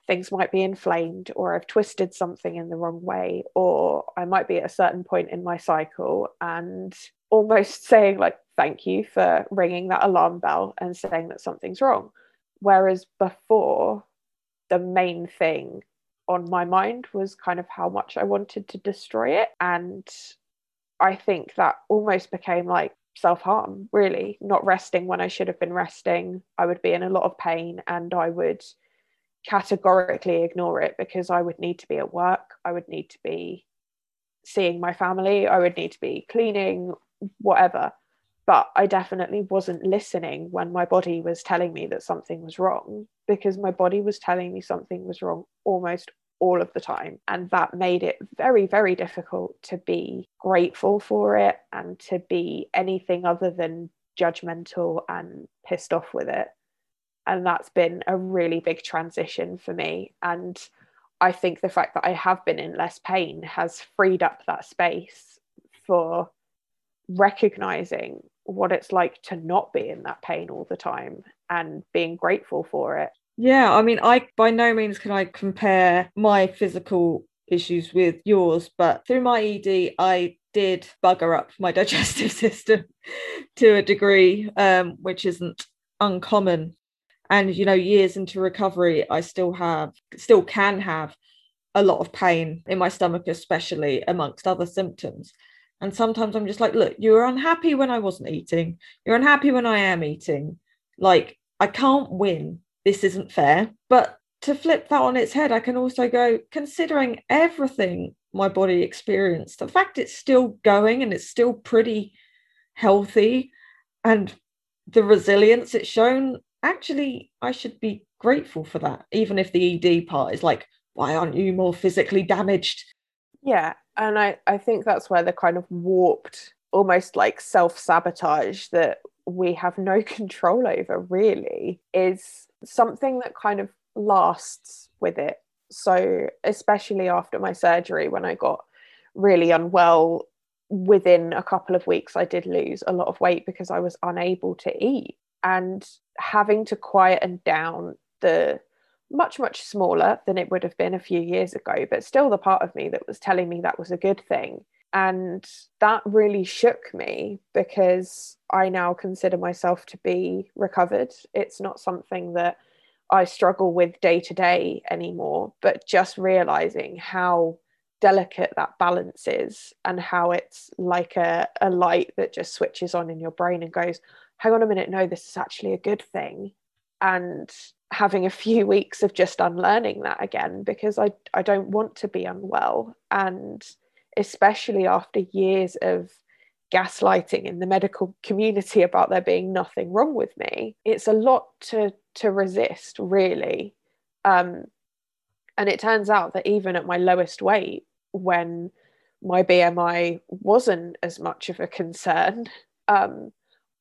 things might be inflamed or I've twisted something in the wrong way or I might be at a certain point in my cycle and almost saying like thank you for ringing that alarm bell and saying that something's wrong whereas before the main thing on my mind was kind of how much I wanted to destroy it and I think that almost became like self harm, really, not resting when I should have been resting. I would be in a lot of pain and I would categorically ignore it because I would need to be at work. I would need to be seeing my family. I would need to be cleaning, whatever. But I definitely wasn't listening when my body was telling me that something was wrong because my body was telling me something was wrong almost all of the time. And that made it very, very difficult to be grateful for it and to be anything other than judgmental and pissed off with it. And that's been a really big transition for me. And I think the fact that I have been in less pain has freed up that space for recognizing what it's like to not be in that pain all the time and being grateful for it yeah, I mean, I by no means can I compare my physical issues with yours, but through my ED, I did bugger up my digestive system to a degree, um, which isn't uncommon. And you know, years into recovery, I still have, still can have a lot of pain in my stomach, especially amongst other symptoms. And sometimes I'm just like, look, you were unhappy when I wasn't eating. You're unhappy when I am eating. Like, I can't win this isn't fair. But to flip that on its head, I can also go, considering everything my body experienced, the fact it's still going and it's still pretty healthy and the resilience it's shown, actually, I should be grateful for that, even if the ED part is like, why aren't you more physically damaged? Yeah. And I, I think that's where the kind of warped, almost like self sabotage that we have no control over really is something that kind of lasts with it. So, especially after my surgery, when I got really unwell, within a couple of weeks, I did lose a lot of weight because I was unable to eat. And having to quieten down the much, much smaller than it would have been a few years ago, but still the part of me that was telling me that was a good thing. And that really shook me because I now consider myself to be recovered. It's not something that I struggle with day to day anymore, but just realizing how delicate that balance is and how it's like a, a light that just switches on in your brain and goes, hang on a minute, no, this is actually a good thing. And having a few weeks of just unlearning that again because I, I don't want to be unwell. And especially after years of gaslighting in the medical community about there being nothing wrong with me it's a lot to to resist really. Um, and it turns out that even at my lowest weight when my bmi wasn't as much of a concern um,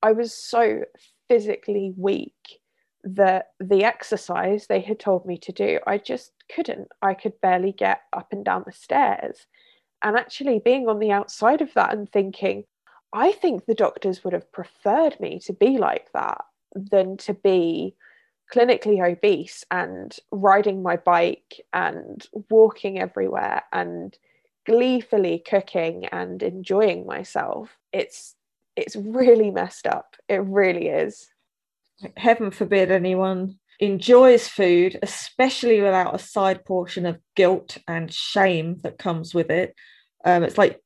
i was so physically weak that the exercise they had told me to do i just couldn't. I could barely get up and down the stairs. And actually being on the outside of that and thinking I think the doctors would have preferred me to be like that than to be clinically obese and riding my bike and walking everywhere and gleefully cooking and enjoying myself. It's it's really messed up. It really is. Heaven forbid anyone enjoys food, especially without a side portion of guilt and shame that comes with it. Um, it's like,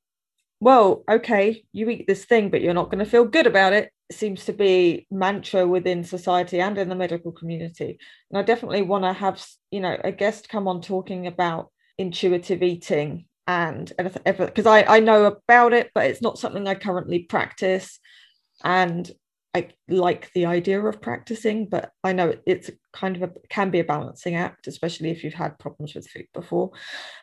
well, okay, you eat this thing, but you're not going to feel good about it. Seems to be mantra within society and in the medical community. And I definitely want to have, you know, a guest come on talking about intuitive eating and because I, I know about it, but it's not something I currently practice. And I like the idea of practicing, but I know it's kind of a can be a balancing act, especially if you've had problems with food before.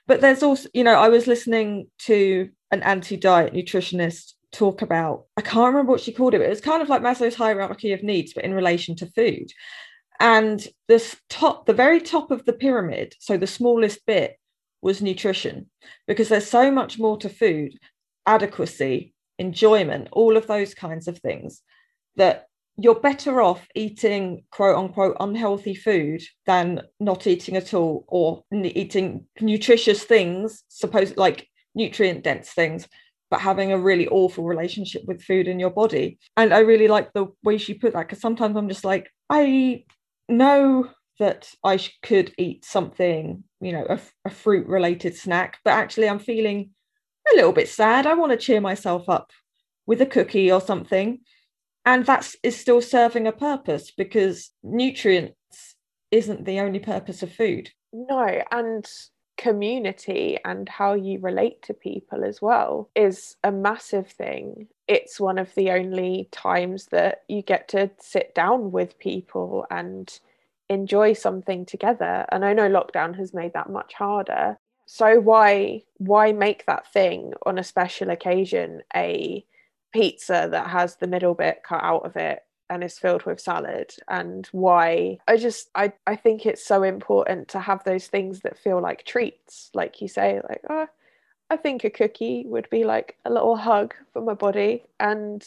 But there's also, you know, I was listening to an anti-diet nutritionist talk about, I can't remember what she called it, but it was kind of like Maslow's hierarchy of needs, but in relation to food. And this top, the very top of the pyramid, so the smallest bit was nutrition, because there's so much more to food, adequacy, enjoyment, all of those kinds of things that you're better off eating quote unquote unhealthy food than not eating at all or eating nutritious things supposed like nutrient dense things but having a really awful relationship with food in your body. And i really like the way she put that because sometimes i'm just like i know that i could eat something you know a, fruit related snack but actually i'm feeling a little bit sad. I want to cheer myself up with a cookie or something. And that is still serving a purpose because nutrients isn't the only purpose of food. No and community and how you relate to people as well is a massive thing. It's one of the only times that you get to sit down with people and enjoy something together. And i know lockdown has made that much harder. So why why make that thing on a special occasion a pizza that has the middle bit cut out of it and is filled with salad and why. I just i i think it's so important to have those things that feel like treats like you say like oh i think a cookie would be like a little hug for my body and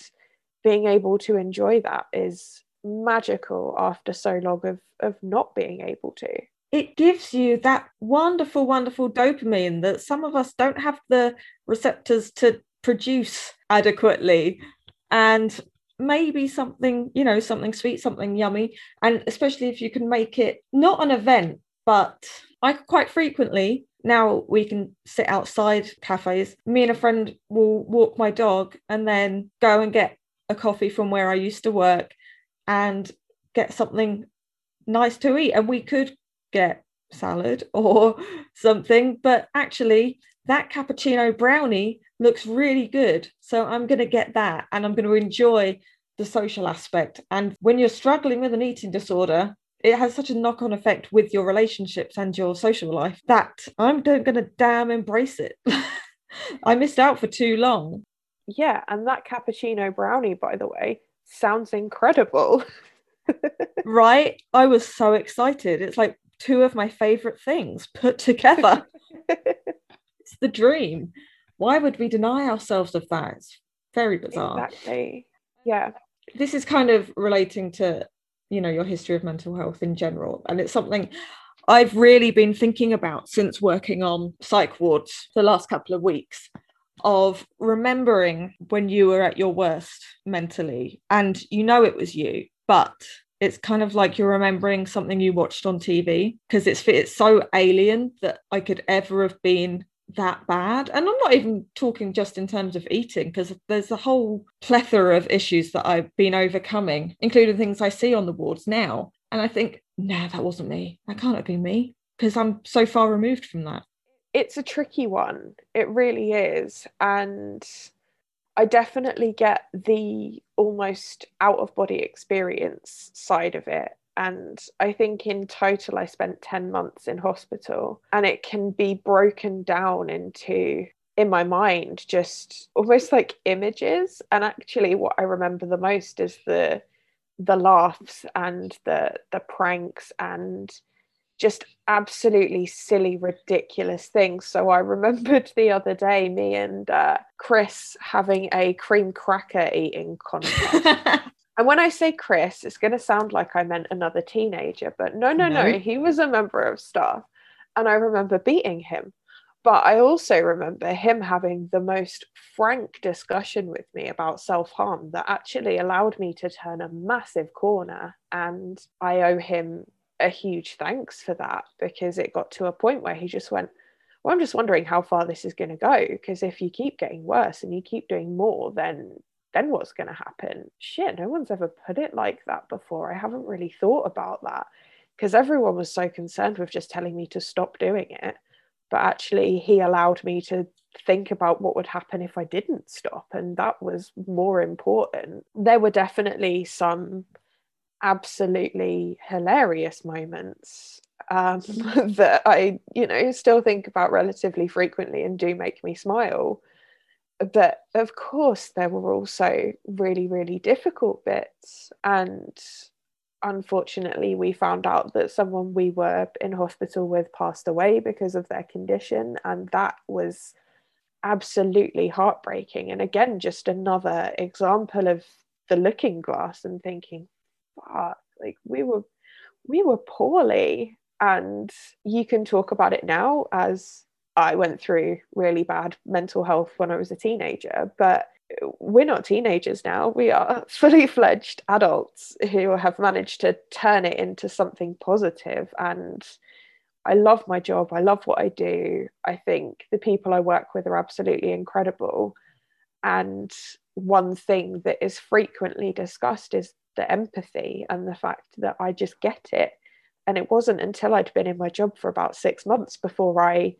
being able to enjoy that is magical after so long of of not being able to. It gives you that wonderful wonderful dopamine that some of us don't have the receptors to produce adequately. And maybe something you know something sweet something yummy. And especially if you can make it not an event but i quite frequently now we can sit outside cafes me and a friend will walk my dog and then go and get a coffee from where i used to work and get something nice to eat. And we could get salad or something but actually that cappuccino brownie looks really good. So I'm going to get that and I'm going to enjoy the social aspect. And when you're struggling with an eating disorder, it has such a knock on effect with your relationships and your social life that I'm going to damn embrace it. I missed out for too long. Yeah. And that cappuccino brownie, by the way, sounds incredible. right? I was so excited. It's like two of my favorite things put together. it's the dream why would we deny ourselves of that? It's very bizarre. Exactly. Yeah. This is kind of relating to, you know, your history of mental health in general. And it's something I've really been thinking about since working on psych wards the last couple of weeks of remembering when you were at your worst mentally and you know it was you, but it's kind of like you're remembering something you watched on TV because it's it's so alien that I could ever have been that bad. And I'm not even talking just in terms of eating, because there's a whole plethora of issues that I've been overcoming, including things I see on the wards now. And I think, no, that wasn't me. That can't have been me, because I'm so far removed from that. It's a tricky one. It really is. And I definitely get the almost out of body experience side of it and I think in total I spent 10 months in hospital and it can be broken down into in my mind just almost like images. And actually what I remember the most is the the laughs and the the pranks and just absolutely silly ridiculous things. So I remembered the other day me and uh, Chris having a cream cracker eating contest And when I say Chris, it's going to sound like I meant another teenager, but no, no, no, no, he was a member of staff. And I remember beating him But I also remember him having the most frank discussion with me about self harm that actually allowed me to turn a massive corner. And I owe him a huge thanks for that because it got to a point where he just went, Well, I'm just wondering how far this is going to go. Because if you keep getting worse and you keep doing more, then then what's going to happen? Shit, no one's ever put it like that before. I haven't really thought about that because everyone was so concerned with just telling me to stop doing it but actually he allowed me to think about what would happen if I didn't stop and that was more important there were definitely some absolutely hilarious moments um, that I you know still think about relatively frequently and do make me smile but of course there were also really really difficult bits and unfortunately, we found out that someone we were in hospital with passed away because of their condition. And that was absolutely heartbreaking. And again, just another example of the looking glass and thinking, fuck, like we were we were poorly. And you can talk about it now as I went through really bad mental health when I was a teenager, but we're not teenagers now. We are fully fledged adults who have managed to turn it into something positive. And I love my job. I love what I do. I think the people I work with are absolutely incredible. And one thing that is frequently discussed is the empathy and the fact that I just get it. And it wasn't until I'd been in my job for about six months before I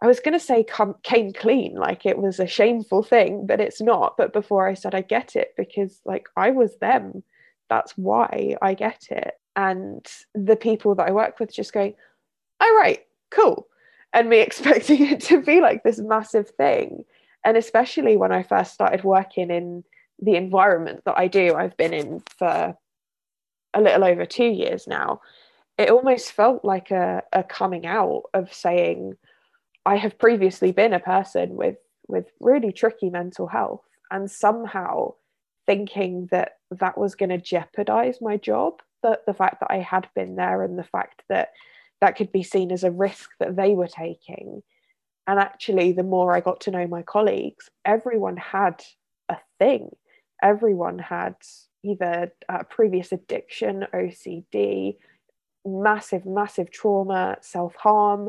I was going to say come, came clean, like it was a shameful thing, but it's not. But before I said, I get it because, like, I was them. That's why I get it. And the people that I work with just going, all right, cool. And me expecting it to be like this massive thing. And especially when I first started working in the environment that I do, I've been in for a little over two years now. It almost felt like a, a coming out of saying, I have previously been a person with with really tricky mental health and somehow thinking that that was going to jeopardize my job that the fact that I had been there and the fact that that could be seen as a risk that they were taking. And actually the more I got to know my colleagues everyone had a thing. Everyone had either a previous addiction OCD massive massive trauma self-harm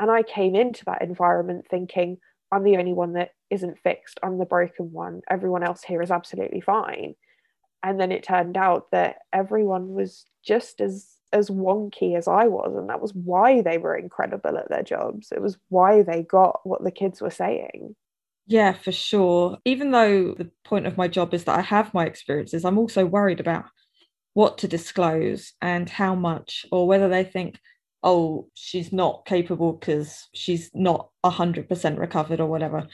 and I came into that environment thinking, I'm the only one that isn't fixed. I'm the broken one. Everyone else here is absolutely fine. And then it turned out that everyone was just as as wonky as I was. And that was why they were incredible at their jobs. It was why they got what the kids were saying. Yeah, for sure. Even though the point of my job is that I have my experiences, I'm also worried about what to disclose and how much, or whether they think, oh she's not capable because she's not 100% recovered or whatever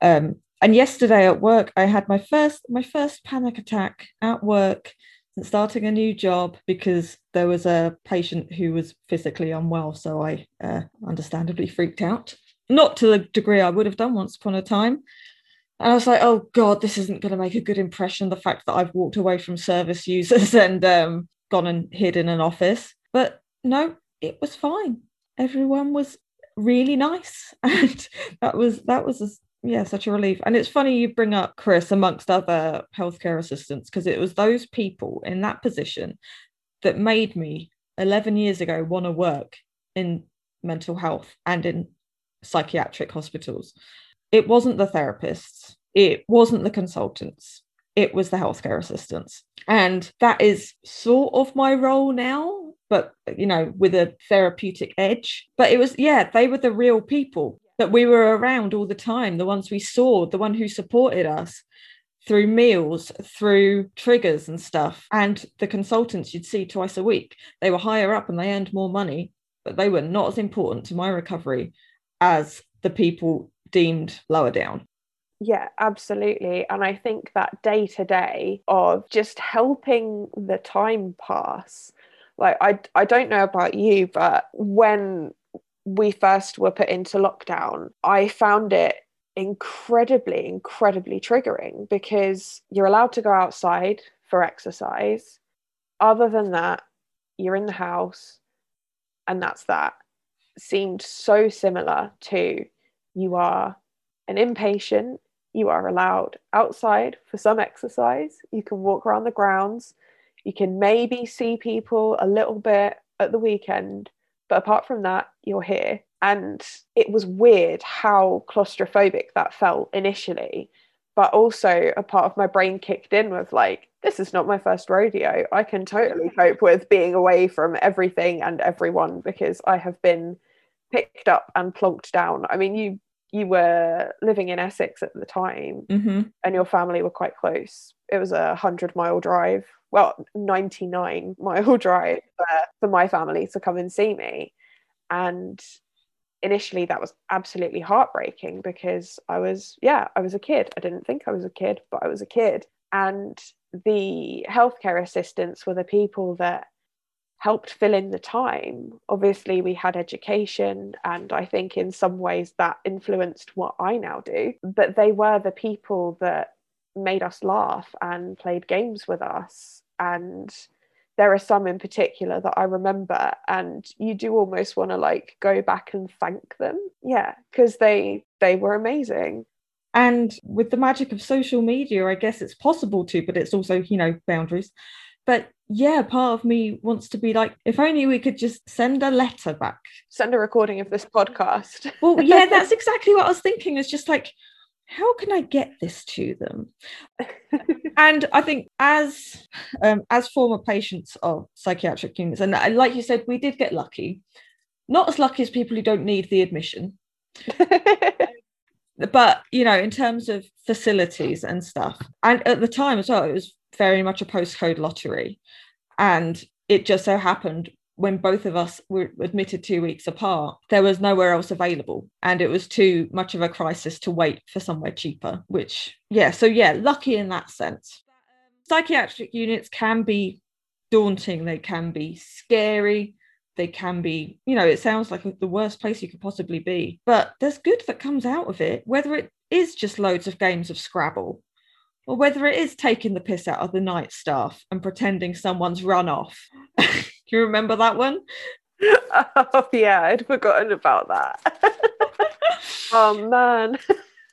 um, and yesterday at work i had my first my first panic attack at work and starting a new job because there was a patient who was physically unwell so i uh, understandably freaked out not to the degree i would have done once upon a time and I was like, oh God, this isn't going to make a good impression. The fact that I've walked away from service users and um, gone and hid in an office. But no, it was fine. Everyone was really nice, and that was that was a, yeah such a relief. And it's funny you bring up Chris amongst other healthcare assistants because it was those people in that position that made me 11 years ago want to work in mental health and in psychiatric hospitals. It wasn't the therapists, it wasn't the consultants, it was the healthcare assistants. And that is sort of my role now but you know with a therapeutic edge. But it was yeah they were the real people that we were around all the time the ones we saw the one who supported us through meals through triggers and stuff. And the consultants you'd see twice a week they were higher up and they earned more money but they were not as important to my recovery as the people deemed lower down. Yeah, absolutely. And I think that day to day of just helping the time pass like I I don't know about you, but when we first were put into lockdown, I found it incredibly, incredibly triggering because you're allowed to go outside for exercise. Other than that, you're in the house and that's that. Seemed so similar to you are an inpatient, you are allowed outside for some exercise, you can walk around the grounds, you can maybe see people a little bit at the weekend, but apart from that, you're here. And it was weird how claustrophobic that felt initially. But also, a part of my brain kicked in with, like, this is not my first rodeo. I can totally cope with being away from everything and everyone because I have been picked up and plonked down. I mean, you you were living in Essex at the time mm-hmm. and your family were quite close. It was a hundred mile drive, well, 99 mile drive for, for my family to come and see me. And initially that was absolutely heartbreaking because I was, yeah, I was a kid. I didn't think I was a kid, but I was a kid. And the healthcare assistants were the people that helped fill in the time. Obviously, we had education, and I think in some ways that influenced what I now do. But they were the people that made us laugh and played games with us. And there are some in particular that I remember, and you do almost want to like go back and thank them. Yeah, because they they were amazing. And with the magic of social media, I guess it's possible to, but it's also, you know, boundaries. But yeah, part of me wants to be like, if only we could just send a letter back. Send a recording of this podcast. well, yeah, that's exactly what I was thinking. It's just like, how can I get this to them? and I think as um, as former patients of psychiatric units, and like you said, we did get lucky. Not as lucky as people who don't need the admission. but you know, in terms of facilities and stuff, and at the time as well, it was very much a postcode lottery. And it just so happened when both of us were admitted two weeks apart, there was nowhere else available. And it was too much of a crisis to wait for somewhere cheaper, which, yeah, so yeah, lucky in that sense. Psychiatric units can be daunting, they can be scary, they can be, you know, it sounds like the worst place you could possibly be, but there's good that comes out of it, whether it is just loads of games of Scrabble or whether it is taking the piss out of the night staff and pretending someone's run off. Do you remember that one? Oh yeah, I'd forgotten about that. oh man.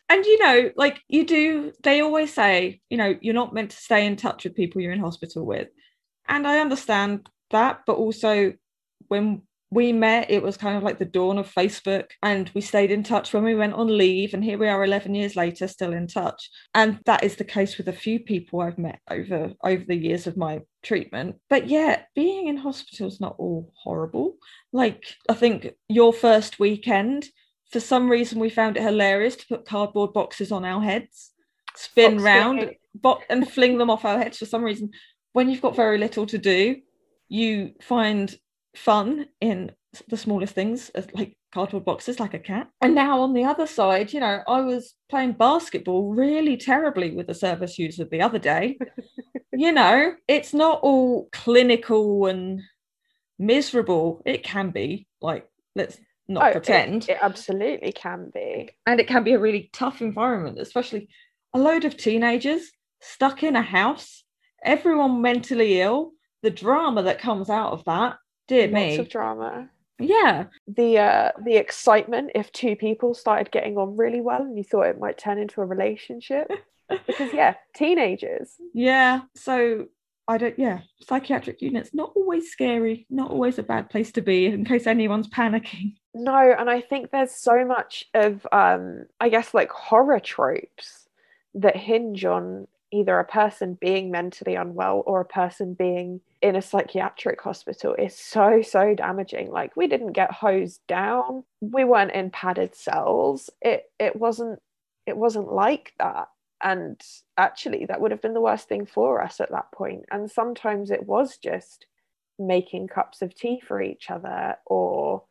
And you know, like you do, they always say, you know, you're not meant to stay in touch with people you're in hospital with. And I understand that, but also when we met it was kind of like the dawn of facebook and we stayed in touch when we went on leave and here we are 11 years later still in touch. And that is the case with a few people i've met over over the years of my treatment. But yeah being in hospital is not all horrible. Like i think your first weekend for some reason we found it hilarious to put cardboard boxes on our heads spin Box round bo- and fling them off our heads for some reason. When you've got very little to do you find fun in the smallest things, uh, like cardboard boxes, like a cat. And now on the other side, you know, I was playing basketball really terribly with a service user the other day. you know, it's not all clinical and miserable. It can be like, let's not oh, pretend. It, it absolutely can be. And it can be a really tough environment, especially a load of teenagers stuck in a house, everyone mentally ill, the drama that comes out of that Dear Lots me. of drama. Yeah. The uh the excitement if two people started getting on really well and you thought it might turn into a relationship. because yeah, teenagers. Yeah. So I don't yeah, psychiatric units not always scary, not always a bad place to be in case anyone's panicking. No, and I think there's so much of um I guess like horror tropes that hinge on either a person being mentally unwell or a person being in a psychiatric hospital is so so damaging. Like we didn't get hosed down. We weren't in padded cells. It it wasn't it wasn't like that. And actually that would have been the worst thing for us at that point. And sometimes it was just making cups of tea for each other or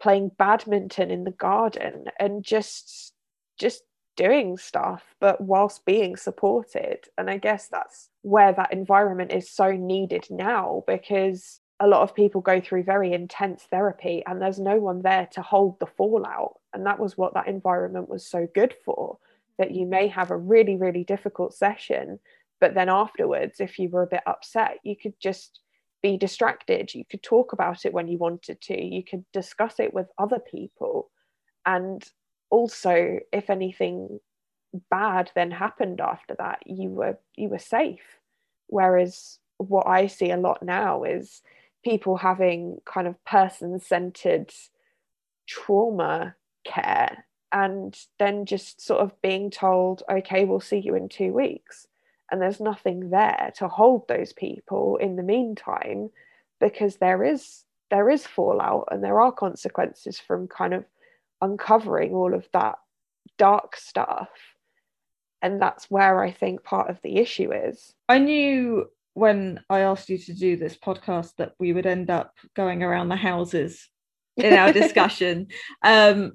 playing badminton in the garden and just just doing stuff, but whilst being supported. And I guess that's where that environment is so needed now because a lot of people go through very intense therapy and there's no one there to hold the fallout. And that was what that environment was so good for that you may have a really, really difficult session, but then afterwards, if you were a bit upset, you could just be distracted. You could talk about it when you wanted to, you could discuss it with other people. And also if anything bad then happened after that you were you were safe. Whereas what i see a lot now is people having kind of person centered trauma care and then just sort of being told okay we'll see you in 2 weeks. And there's nothing there to hold those people in the meantime because there is there is fallout and there are consequences from kind of uncovering all of that dark stuff. And that's where i think part of the issue is. I knew when i asked you to do this podcast that we would end up going around the houses in our discussion. Um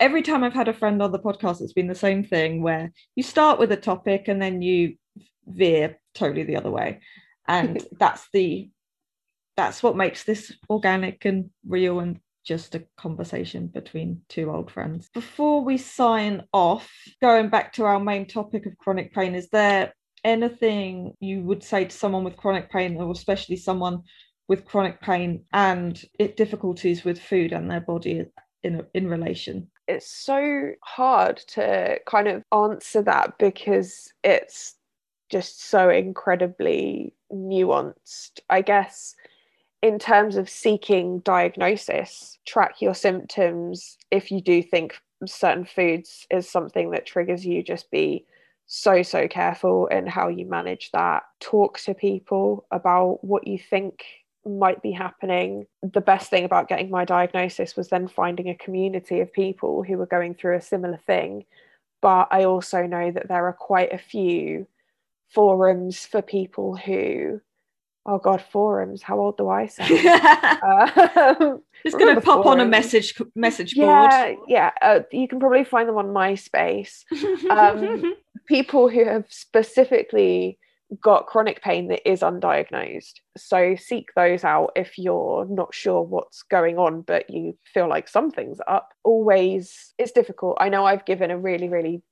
every time I've had a friend on the podcast, it's been the same thing where you start with a topic and then you veer totally the other way. And that's the that's what makes this organic and real and just a conversation between two old friends. Before we sign off, going back to our main topic of chronic pain, is there anything you would say to someone with chronic pain, or especially someone with chronic pain and it difficulties with food and their body in in relation? It's so hard to kind of answer that because it's just so incredibly nuanced. I guess in terms of seeking diagnosis, track your symptoms. If you do think certain foods is something that triggers you, just be so, so careful in how you manage that. Talk to people about what you think might be happening. The best thing about getting my diagnosis was then finding a community of people who were going through a similar thing. But I also know that there are quite a few forums for people who oh god forums how old do i sound? Um, it's going to pop forums. on a message message board. yeah yeah uh, you can probably find them on myspace. Um, people who have specifically got chronic pain that is undiagnosed. So seek those out if you're not sure what's going on but you feel like something's up. Always it's difficult. I know i've given a really really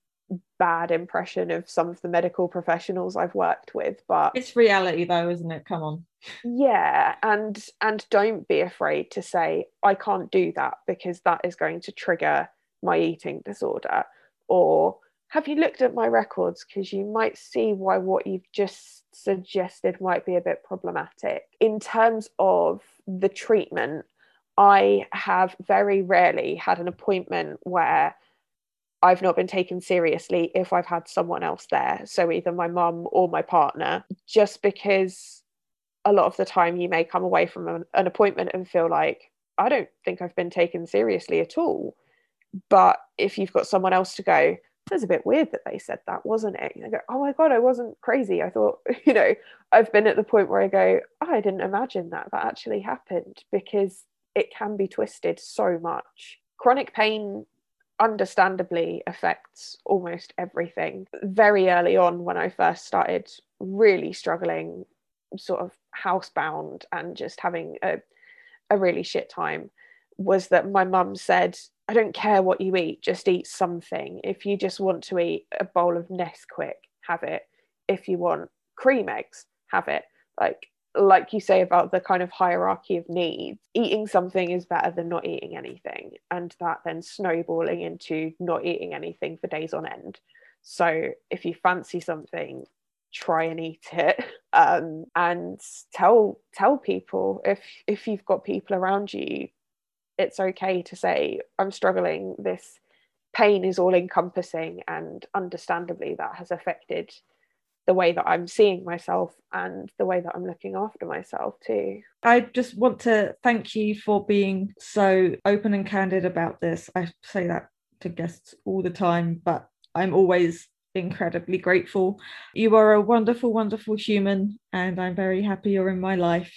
bad impression of some of the medical professionals I've worked with but it's reality though isn't it? Come on. Yeah and and don't be afraid to say I can't do that because that is going to trigger my eating disorder. Or have you looked at my records? Because you might see why what you've just suggested might be a bit problematic. In terms of the treatment I have very rarely had an appointment where I've not been taken seriously if I've had someone else there. So either my mum or my partner, just because a lot of the time you may come away from an, an appointment and feel like, I don't think I've been taken seriously at all. But if you've got someone else to go, that's a bit weird that they said that, wasn't it? I go, oh my God, I wasn't crazy. I thought, you know, I've been at the point where I go, oh, I didn't imagine that that actually happened because it can be twisted so much. Chronic pain understandably affects almost everything. Very early on, when I first started really struggling, sort of housebound and just having a, a really shit time, was that my mum said, I don't care what you eat, just eat something. If you just want to eat a bowl of Nesquik, have it. If you want cream eggs, have it. Like like you say about the kind of hierarchy of needs, eating something is better than not eating anything. And that then snowballing into not eating anything for days on end. So if you fancy something, try and eat it um, and tell tell people if if you've got people around you it's okay to say i'm struggling this pain is all encompassing and understandably that has affected the way that I'm seeing myself and the way that I'm looking after myself too. I just want to thank you for being so open and candid about this. I say that to guests all the time, but I'm always incredibly grateful. You are a wonderful, wonderful human, and I'm very happy you're in my life.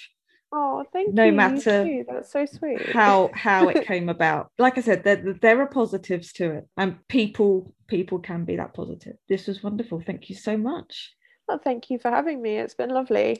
Oh, thank no you. No matter you that's so sweet. How how it came about. Like I said, there, there are positives to it, and people people can be that positive. This was wonderful. Thank you so much. Well, thank you for having me. It's been lovely.